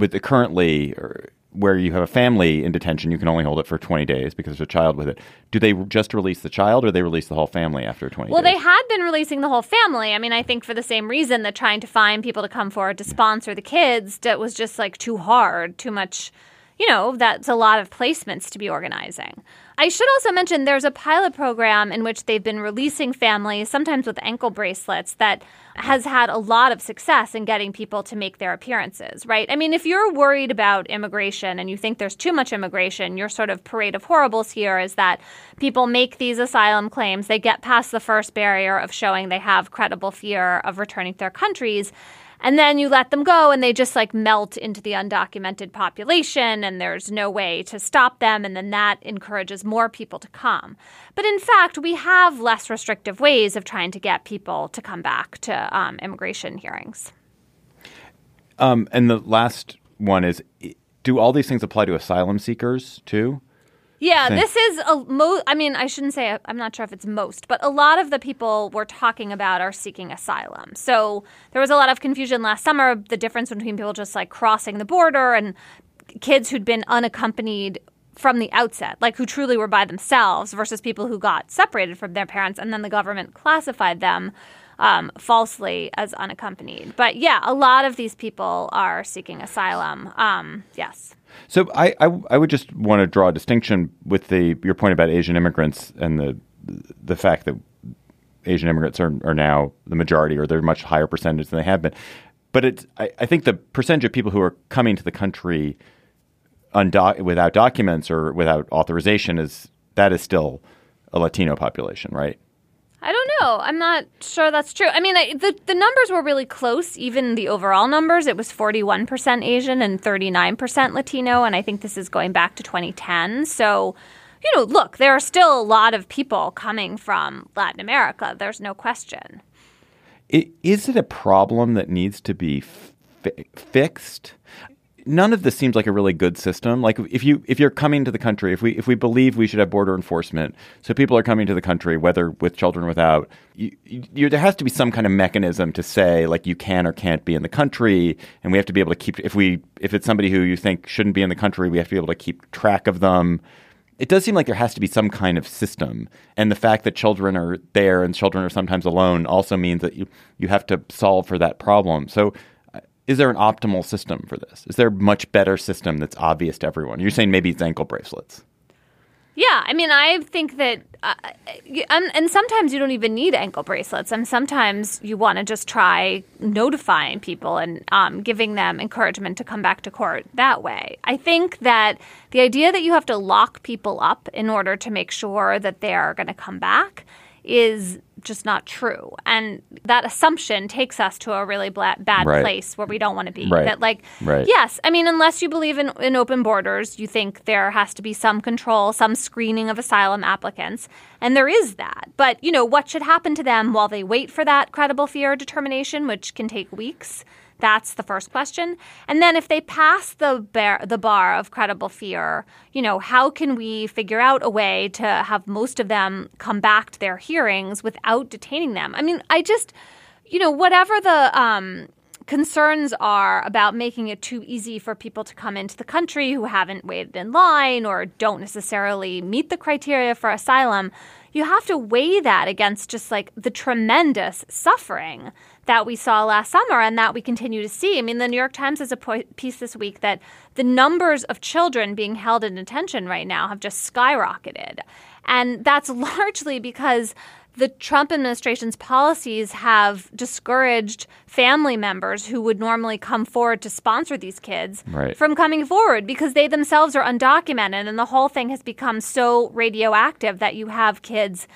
Speaker 1: with the currently or where you have a family in detention, you can only hold it for 20 days because there's a child with it. Do they just release the child or they release the whole family after 20
Speaker 3: Well,
Speaker 1: days?
Speaker 3: they had been releasing the whole family. I mean, I think for the same reason that trying to find people to come forward to sponsor the kids that was just like too hard, too much. You know, that's a lot of placements to be organizing. I should also mention there's a pilot program in which they've been releasing families, sometimes with ankle bracelets, that has had a lot of success in getting people to make their appearances, right? I mean, if you're worried about immigration and you think there's too much immigration, your sort of parade of horribles here is that people make these asylum claims, they get past the first barrier of showing they have credible fear of returning to their countries. And then you let them go and they just like melt into the undocumented population and there's no way to stop them. And then that encourages more people to come. But in fact, we have less restrictive ways of trying to get people to come back to um, immigration hearings.
Speaker 1: Um, and the last one is do all these things apply to asylum seekers too?
Speaker 3: Yeah,
Speaker 1: Same.
Speaker 3: this is a mo. I mean, I shouldn't say. I'm not sure if it's most, but a lot of the people we're talking about are seeking asylum. So there was a lot of confusion last summer. The difference between people just like crossing the border and kids who'd been unaccompanied from the outset, like who truly were by themselves, versus people who got separated from their parents, and then the government classified them um, falsely as unaccompanied. But yeah, a lot of these people are seeking asylum. Um, yes.
Speaker 1: So I, I, I would just want to draw a distinction with the your point about Asian immigrants and the the fact that Asian immigrants are, are now the majority or they're much higher percentage than they have been. But it's I, I think the percentage of people who are coming to the country without documents or without authorization is that is still a Latino population, right?
Speaker 3: Know. I'm not sure that's true. I mean, I, the the numbers were really close. Even the overall numbers, it was 41% Asian and 39% Latino, and I think this is going back to 2010. So, you know, look, there are still a lot of people coming from Latin America. There's no question.
Speaker 1: I- Is it a problem that needs to be fi- fixed? None of this seems like a really good system. Like if you if you're coming to the country, if we if we believe we should have border enforcement, so people are coming to the country, whether with children or without, you, you, there has to be some kind of mechanism to say like you can or can't be in the country, and we have to be able to keep if we if it's somebody who you think shouldn't be in the country, we have to be able to keep track of them. It does seem like there has to be some kind of system, and the fact that children are there and children are sometimes alone also means that you you have to solve for that problem. So, is there an optimal system for this? Is there a much better system that's obvious to everyone? You're saying maybe it's ankle bracelets.
Speaker 3: Yeah, I mean, I think that, uh, and, and sometimes you don't even need ankle bracelets, and sometimes you want to just try notifying people and um, giving them encouragement to come back to court that way. I think that the idea that you have to lock people up in order to make sure that they are going to come back is just not true. And that assumption takes us to a really bla- bad
Speaker 8: Right.
Speaker 3: place where we don't want to be.
Speaker 8: Right.
Speaker 3: That, like,
Speaker 8: Right.
Speaker 3: yes, I mean, unless you believe in, in open borders, you think there has to be some control, some screening of asylum applicants, and there is that. But, you know, what should happen to them while they wait for that credible fear determination, which can take weeks? That's the first question. And then if they pass the bar, the bar of credible fear, you know, how can we figure out a way to have most of them come back to their hearings without detaining them? I mean, I just, you know, whatever the um, concerns are about making it too easy for people to come into the country who haven't waited in line or don't necessarily meet the criteria for asylum, you have to weigh that against just like the tremendous suffering that we saw last summer and that we continue to see. I mean, the New York Times has a po- piece this week that the numbers of children being held in detention right now have just skyrocketed. And that's [laughs] largely because the Trump administration's policies have discouraged family members who would normally come forward to sponsor these kids
Speaker 8: Right.
Speaker 3: from coming forward because they themselves are undocumented and the whole thing has become so radioactive that you have kids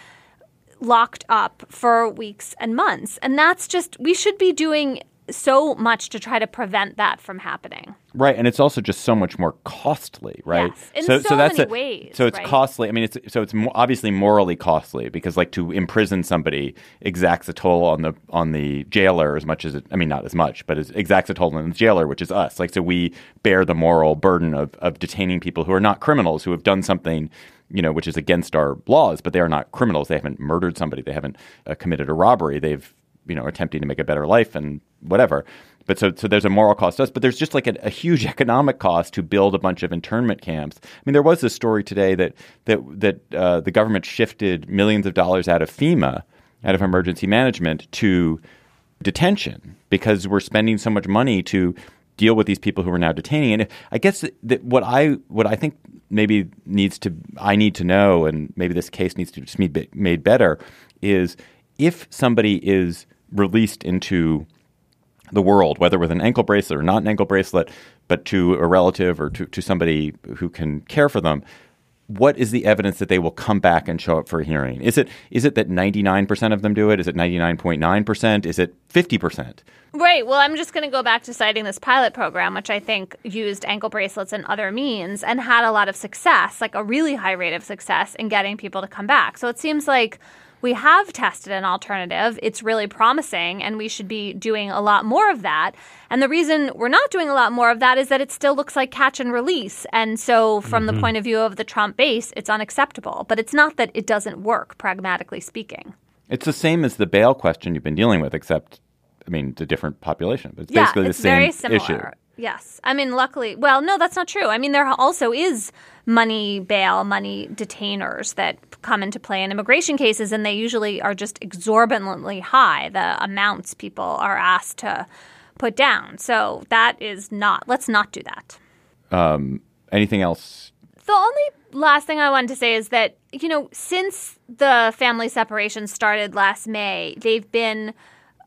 Speaker 3: locked up for weeks and months. And that's just, we should be doing so much to try to prevent that from happening.
Speaker 1: Right, and it's also just so much more costly, right?
Speaker 3: Yes, in so, so,
Speaker 1: that's
Speaker 3: many a, ways.
Speaker 1: So it's
Speaker 3: right?
Speaker 1: costly. I mean, it's so it's obviously morally costly because, like, to imprison somebody exacts a toll on the on the jailer as much as it. I mean, not as much, but it exacts a toll on the jailer, which is us. Like, so we bear the moral burden of of detaining people who are not criminals who have done something you know, which is against our laws, but they are not criminals. They haven't murdered somebody. They haven't uh, committed a robbery. They've, you know, attempting to make a better life and whatever. But so, so there's a moral cost to us, but there's just like a, a, huge [laughs] economic cost to build a bunch of internment camps. I mean, there was this story today that that that uh, the government shifted millions of dollars out of FEMA, out of emergency management, to detention because we're spending so much money to deal with these people who are now detaining. And I guess that what I what I think maybe needs to I need to know, and maybe this case needs to be made better, is if somebody is released into the world, whether with an ankle bracelet or not an ankle bracelet, but to a relative or to, to somebody who can care for them, what is the evidence that they will come back and show up for a hearing? Is it is it that 99% of them do it? Is it 99.9%? Is it 50%?
Speaker 3: Right. Well, I'm just going to go back to citing this pilot program, which I think used ankle bracelets and other means and had a lot of success, like a really high rate of success in getting people to come back. So it seems like we have tested an alternative. It's really promising, and we should be doing a lot more of that. And the reason we're not doing a lot more of that is that it still looks like catch and release. And so, from mm-hmm. the point of view of the Trump base, it's unacceptable. But it's not that it doesn't work, pragmatically speaking.
Speaker 1: It's the same as the bail question you've been dealing with, except, I mean, it's a different population, but it's
Speaker 3: yeah,
Speaker 1: basically
Speaker 3: it's
Speaker 1: the same
Speaker 3: very similar.
Speaker 1: issue.
Speaker 3: Yes. I mean, luckily, well, no, that's not true. I mean, there also is money bail, money detainers that come into play in immigration cases, and they usually are just exorbitantly high, the amounts people are asked to put down. So that is not, let's not do that.
Speaker 1: Um, anything else?
Speaker 3: The only last thing I wanted to say is that, you know, since the family separation started last May, they've been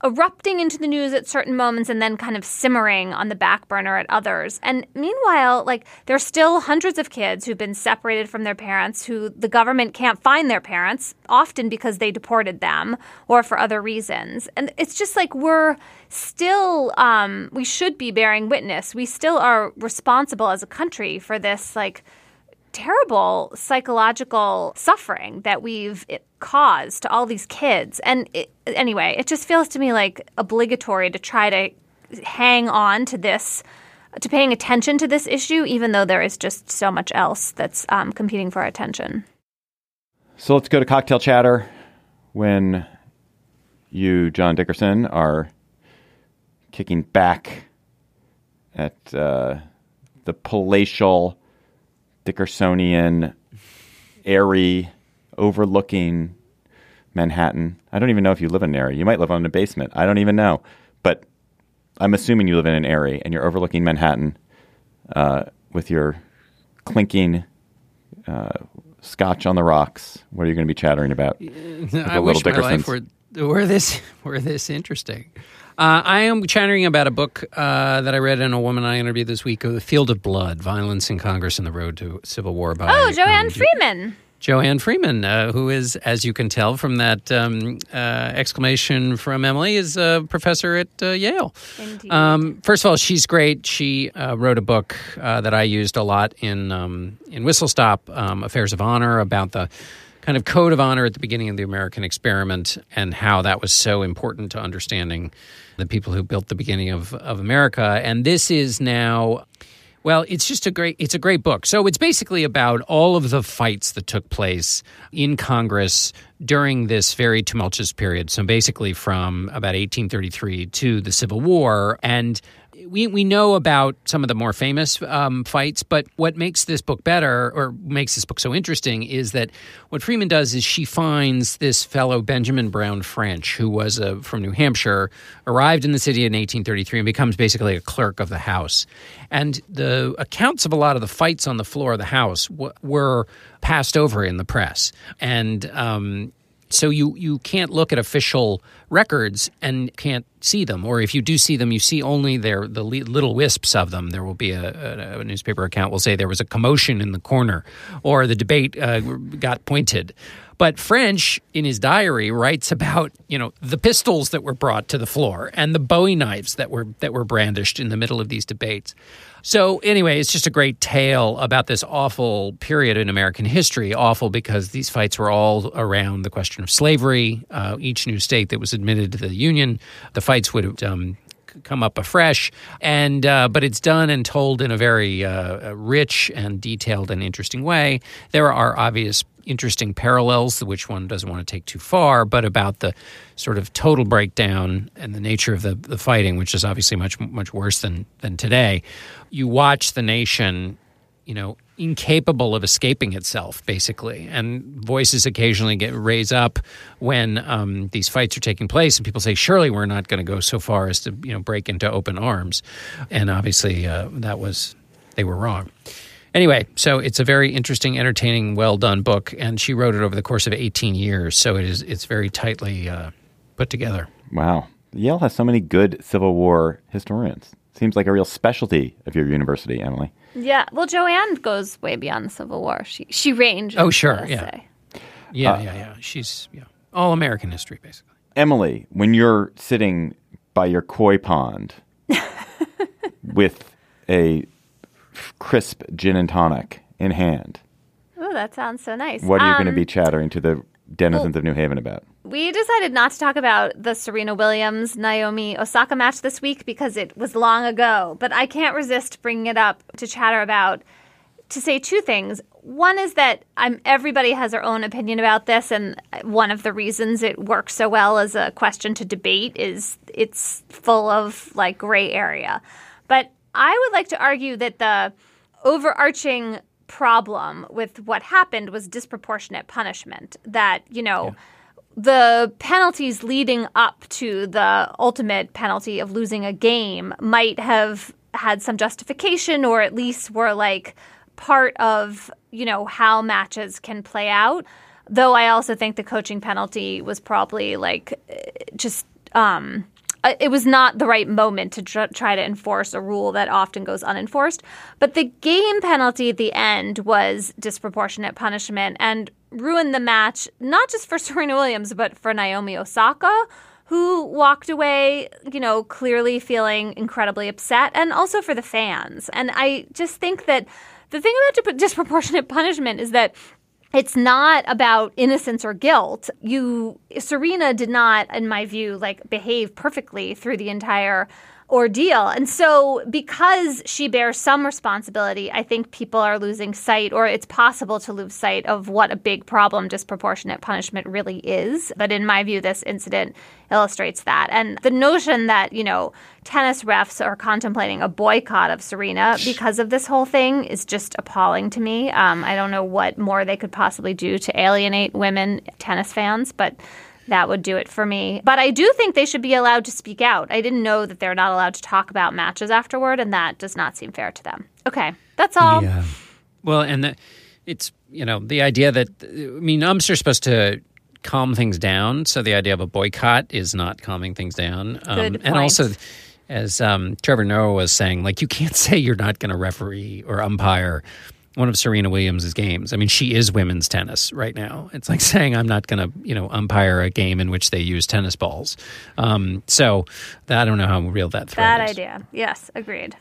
Speaker 3: erupting into the news at certain moments and then kind of simmering on the back burner at others. And meanwhile, like there's still hundreds of kids who've been separated from their parents who the government can't find their parents, often because they deported them or for other reasons. And it's just like we're still um, we should be bearing witness. We still are responsible as a country for this like terrible psychological suffering that we've caused to all these kids. And it, anyway, it just feels to me like obligatory to try to hang on to this, to paying attention to this issue, even though there is just so much else that's um, competing for our attention.
Speaker 1: So let's go to cocktail chatter when you, John Dickerson, are kicking back at uh, the palatial Dickersonian, aerie, overlooking Manhattan. I don't even know if you live in an area. You might live on a basement. I don't even know. But I'm assuming you live in an area and you're overlooking Manhattan uh, with your clinking uh, scotch on the rocks. What are you going to be chattering about? [laughs]
Speaker 2: I wish my life were, were this [laughs] were this interesting. Uh, I am chattering about a book uh, that I read in a woman I interviewed this week, "The Field of Blood: Violence in Congress and the Road to Civil War." By
Speaker 3: oh, Joanne um, Freeman.
Speaker 2: Joanne Freeman, uh, who is, as you can tell from that um, uh, exclamation from Emily, is a professor at uh, Yale. Um, first of all, she's great. She uh, wrote a book uh, that I used a lot in um, in Whistlestop, um, Affairs of Honor, about the kind of code of honor at the beginning of the American experiment and how that was so important to understanding the people who built the beginning of, of America. And this is now well, it's just a great it's a great book. So it's basically about all of the fights that took place in Congress during this very tumultuous period. So basically from about 1833 to the Civil War and we, we know about some of the more famous um, fights, but what makes this book better or makes this book so interesting is that what Freeman does is she finds this fellow Benjamin Brown French, who was uh, from New Hampshire, arrived in the city in 1833 and becomes basically a clerk of the House. And the accounts of a lot of the fights on the floor of the House w- were passed over in the press. And um, so you, you can't look at official records and can't see them, or if you do see them, you see only their the little wisps of them. There will be a, a, a newspaper account will say there was a commotion in the corner, or the debate uh, got pointed. But French, in his diary, writes about you know the pistols that were brought to the floor and the Bowie knives that were that were brandished in the middle of these debates. So anyway, it's just a great tale about this awful period in American history. Awful because these fights were all around the question of slavery. Uh, each new state that was admitted to the Union, the fights would. Um, come up afresh and uh, but it's done and told in a very uh, rich and detailed and interesting way there are obvious interesting parallels, which one doesn't want to take too far, but about the sort of total breakdown and the nature of the, the fighting, which is obviously much much worse than than today. You watch the nation, you know, incapable of escaping itself, basically, and voices occasionally get raised up when um, these fights are taking place, and people say, "Surely we're not going to go so far as to you know break into open arms," and obviously uh, that was they were wrong. Anyway, so it's a very interesting, entertaining, well done book, and she wrote it over the course of 18 years. So it is it's very tightly uh, put together.
Speaker 1: Wow, Yale has so many good Civil War historians. Seems like a real specialty of your university, Emily.
Speaker 3: Yeah, well, Joanne goes way beyond the Civil War. She she ranges.
Speaker 2: Oh, sure, yeah, say. yeah, uh, yeah, yeah. She's yeah, all American history, basically.
Speaker 1: Emily, when you're sitting by your koi pond [laughs] with a crisp gin and tonic in hand.
Speaker 3: Oh, that sounds so nice.
Speaker 1: What are you um, going to be chattering to the denizens well, of New Haven about?
Speaker 3: We decided not to talk about the Serena Williams Naomi Osaka match this week because it was long ago, but I can't resist bringing it up to chatter about to say two things. One is that I'm everybody has their own opinion about this, and one of the reasons it works so well as a question to debate is it's full of like gray area. But I would like to argue that the overarching problem with what happened was disproportionate punishment. That, you know, yeah. the penalties leading up to the ultimate penalty of losing a game might have had some justification or at least were like part of, you know, how matches can play out. Though I also think the coaching penalty was probably like just um Uh, it was not the right moment to tr- try to enforce a rule that often goes unenforced. But the game penalty at the end was disproportionate punishment and ruined the match, not just for [laughs] Serena Williams, but for Naomi Osaka, who walked away, you know, clearly feeling incredibly upset, and also for the fans. And I just think that the thing about disproportionate punishment is that it's not about innocence or guilt. You Serena did not in my view like behave perfectly through the entire ordeal. And so, because she bears some responsibility, I think people are losing sight, or it's possible to lose sight of what a big problem disproportionate punishment really is. But in my view, this incident illustrates that. And the notion that, you know, tennis refs are contemplating a boycott of Serena because of this whole thing is just appalling to me. Um, I don't know what more they could possibly do to alienate women tennis fans, but that would do it for me. But I do think they should be allowed to speak out. I didn't know that they're not allowed to talk about matches afterward, and that does not seem fair to them. Okay, that's all.
Speaker 2: Yeah. Well, and the, it's you know the idea that I mean umps are supposed to calm things down, so the idea of a boycott is not calming things down.
Speaker 3: Um, point.
Speaker 2: And also, as um, Trevor Noah was saying, like you can't [laughs] say you're not going to referee or umpire one of Serena Williams' games. I mean, she is women's tennis right now. It's like [laughs] saying I'm not going to, you know, umpire a game in which they use tennis balls. Um, so I don't know how real that threat
Speaker 3: Bad
Speaker 2: is.
Speaker 3: idea. Yes, agreed.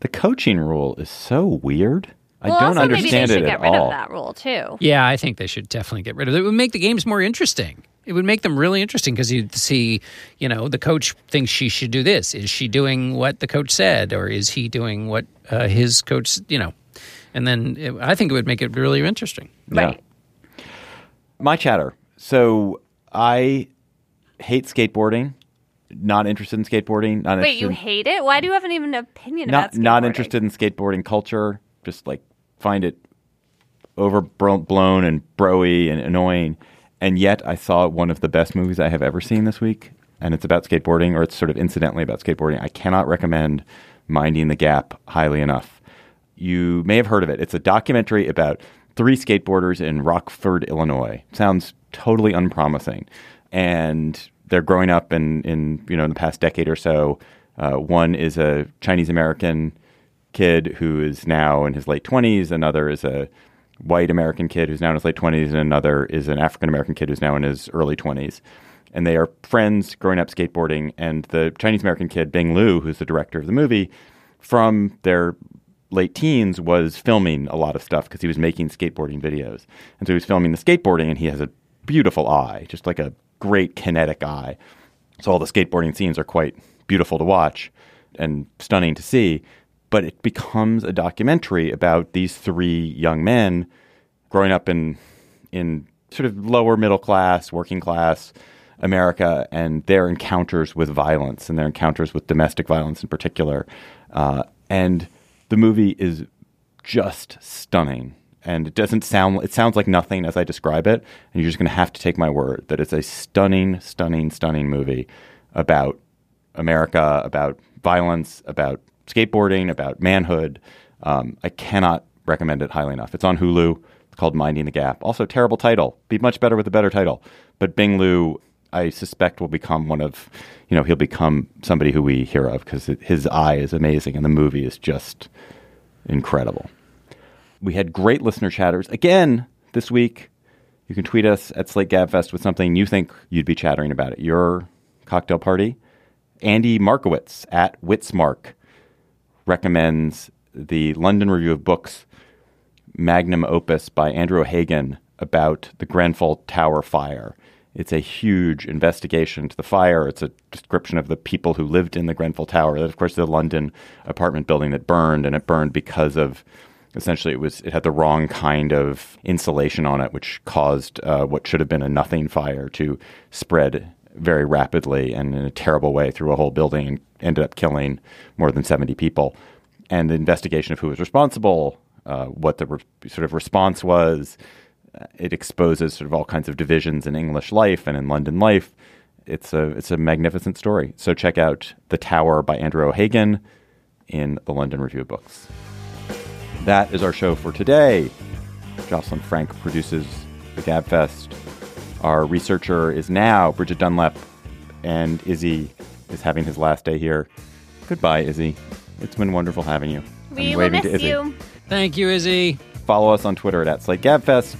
Speaker 1: The coaching rule is so weird.
Speaker 3: Well,
Speaker 1: I don't
Speaker 3: also
Speaker 1: understand
Speaker 3: maybe they should
Speaker 1: it
Speaker 3: get
Speaker 1: at
Speaker 3: rid
Speaker 1: all.
Speaker 3: of that rule too.
Speaker 2: Yeah, I think they should definitely get rid of it. It would make the games more interesting. It would make them really interesting because you'd see, you know, the coach thinks she should do this. Is she doing what the coach said, or is he doing what uh, his coach, you know, and then it, I think it would make it really interesting.
Speaker 3: Right.
Speaker 1: Yeah. My chatter. So I hate skateboarding. Not interested in skateboarding. Not
Speaker 3: Wait,
Speaker 1: interested
Speaker 3: you
Speaker 1: in-
Speaker 3: hate it? Why do you have an even opinion
Speaker 1: not
Speaker 3: about skateboarding?
Speaker 1: not interested in skateboarding culture. Just like find it overblown and broy and annoying. And yet, I saw one of the best movies I have ever seen this week, and it's about skateboarding, or it's sort of incidentally about skateboarding. I cannot recommend Minding the Gap highly enough. You may have heard of it. It's a documentary about three skateboarders in Rockford, Illinois. Sounds totally unpromising. And they're growing up in, in you know in the past decade or so. Uh, one is a Chinese American kid who is now in his late twenties. Another is a white American kid who's now in his late twenties, and another is an African American kid who's now in his early twenties. And they are friends growing up skateboarding. And the Chinese American kid, Bing Liu, who's the director of the movie, from their late teens was filming a lot of stuff because he was making skateboarding videos. And so he was filming the skateboarding, and he has a beautiful eye, just like a great kinetic eye. So all the skateboarding scenes are quite beautiful to watch and stunning to see. But it becomes a documentary about these three young men growing up in in sort of lower middle class, working class America, and their encounters with violence and their encounters with domestic violence in particular. Uh, and the movie is just stunning. And it doesn't sound it sounds like nothing as i describe it. And you're just going to have to take my word that it's a stunning stunning stunning movie about america about violence about skateboarding about manhood. Um, i cannot recommend it highly enough. It's on hulu. It's called minding the gap. Also terrible title. Be much better with a better title. But bing liu i suspect will become one of you know he'll become somebody who we hear of because his eye is amazing and the movie is just incredible we had great listener chatters again this week. You can tweet us at Slate Gabfest with something you think you'd be chattering about at your cocktail party. Andy Markowitz at Witzmark recommends the London Review of Books magnum opus by Andrew O'Hagan about the Grenfell Tower fire. It's a huge investigation into the fire. It's a description of the people who lived in the Grenfell Tower. That, of course, the London apartment building that burned, and it burned because of essentially it was it had the wrong kind of insulation on it, which caused uh, what should have been a nothing fire to spread very rapidly and in a terrible way through a whole building and ended up killing more than 70 people. And the investigation of who was responsible, uh, what the re- sort of response was, Uh, it exposes sort of all kinds of divisions in English life and in London life. It's a it's a magnificent story. So check out The Tower by Andrew O'Hagan in the London Review of Books. That is our show for today. Jocelyn Frank produces the Gabfest. Our researcher is now Bridget Dunlap, and Izzy is having his last day here. Goodbye, Izzy. It's been wonderful having you.
Speaker 3: We I'm will miss you.
Speaker 2: Thank you, Izzy.
Speaker 1: Follow us on Twitter at SlateGabfest.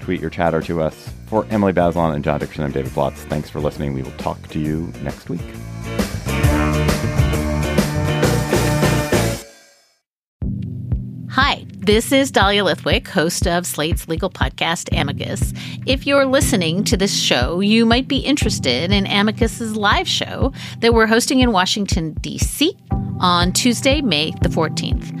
Speaker 1: Tweet your chatter to us. For Emily Bazelon and John Dickerson, I'm David Plotz. Thanks for listening. We will talk to you next week.
Speaker 8: Hi, this is Dahlia Lithwick, host of Slate's legal podcast, Amicus. If you're listening to this show, you might be interested in Amicus's live show that we're hosting in Washington, D.C. on Tuesday, May the 14th.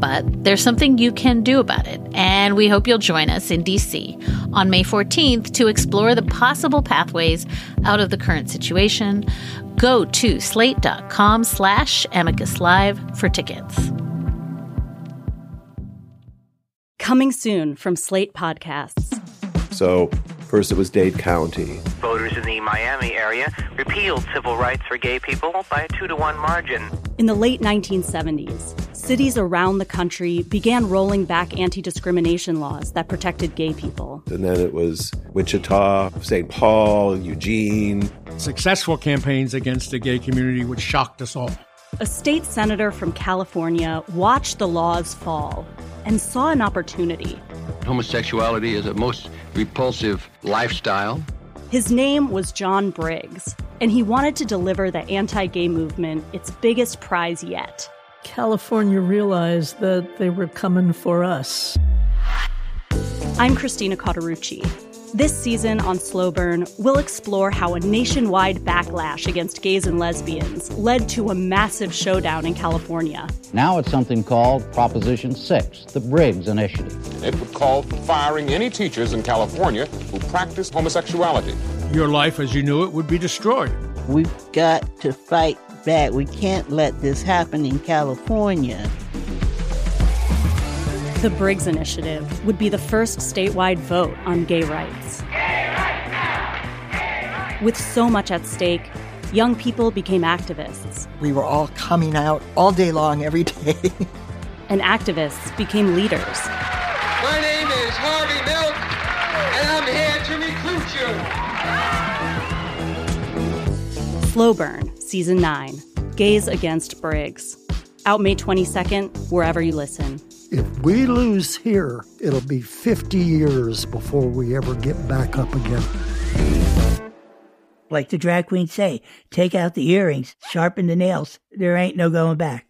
Speaker 8: But there's something you can do about it, and we hope you'll join us in DC on May 14th to explore the possible pathways out of the current situation. Go to slate.com slash amicus live for tickets.
Speaker 4: Coming soon from Slate Podcasts.
Speaker 5: So First, it was Dade County.
Speaker 9: Voters in the Miami area repealed civil rights for gay people by a two to one margin.
Speaker 4: In the late 1970s, cities around the country began rolling back anti discrimination laws that protected gay people.
Speaker 5: And then it was Wichita, St. Paul, Eugene.
Speaker 10: Successful campaigns against the gay community, which shocked us all.
Speaker 4: A state senator from California watched the laws fall and saw an opportunity.
Speaker 11: Homosexuality is a most repulsive lifestyle.
Speaker 4: His name was John Briggs, and he wanted to deliver the anti gay movement its biggest prize yet.
Speaker 12: California realized that they were coming for us.
Speaker 4: I'm Christina Cauterucci. This season on Slow Burn, we'll explore how a nationwide backlash against gays and lesbians led to a massive showdown in California.
Speaker 13: Now it's something called Proposition 6, the Briggs Initiative.
Speaker 14: It would call for firing any teachers in California who practice homosexuality.
Speaker 10: Your life as you knew it would be destroyed.
Speaker 15: We've got to fight back. We can't let this happen in California.
Speaker 4: The Briggs Initiative would be the first statewide vote on gay rights. With so much at stake, young people became activists.
Speaker 7: We were all coming out all day long, every day. [laughs]
Speaker 4: and activists became leaders.
Speaker 16: My name is Harvey Milk, and I'm here to recruit you.
Speaker 4: Slow Burn, Season 9 Gays Against Briggs. Out May 22nd, wherever you listen.
Speaker 6: If we lose here, it'll be 50 years before we ever get back up again.
Speaker 17: Like the drag queens say, take out the earrings, sharpen the nails. There ain't no going back.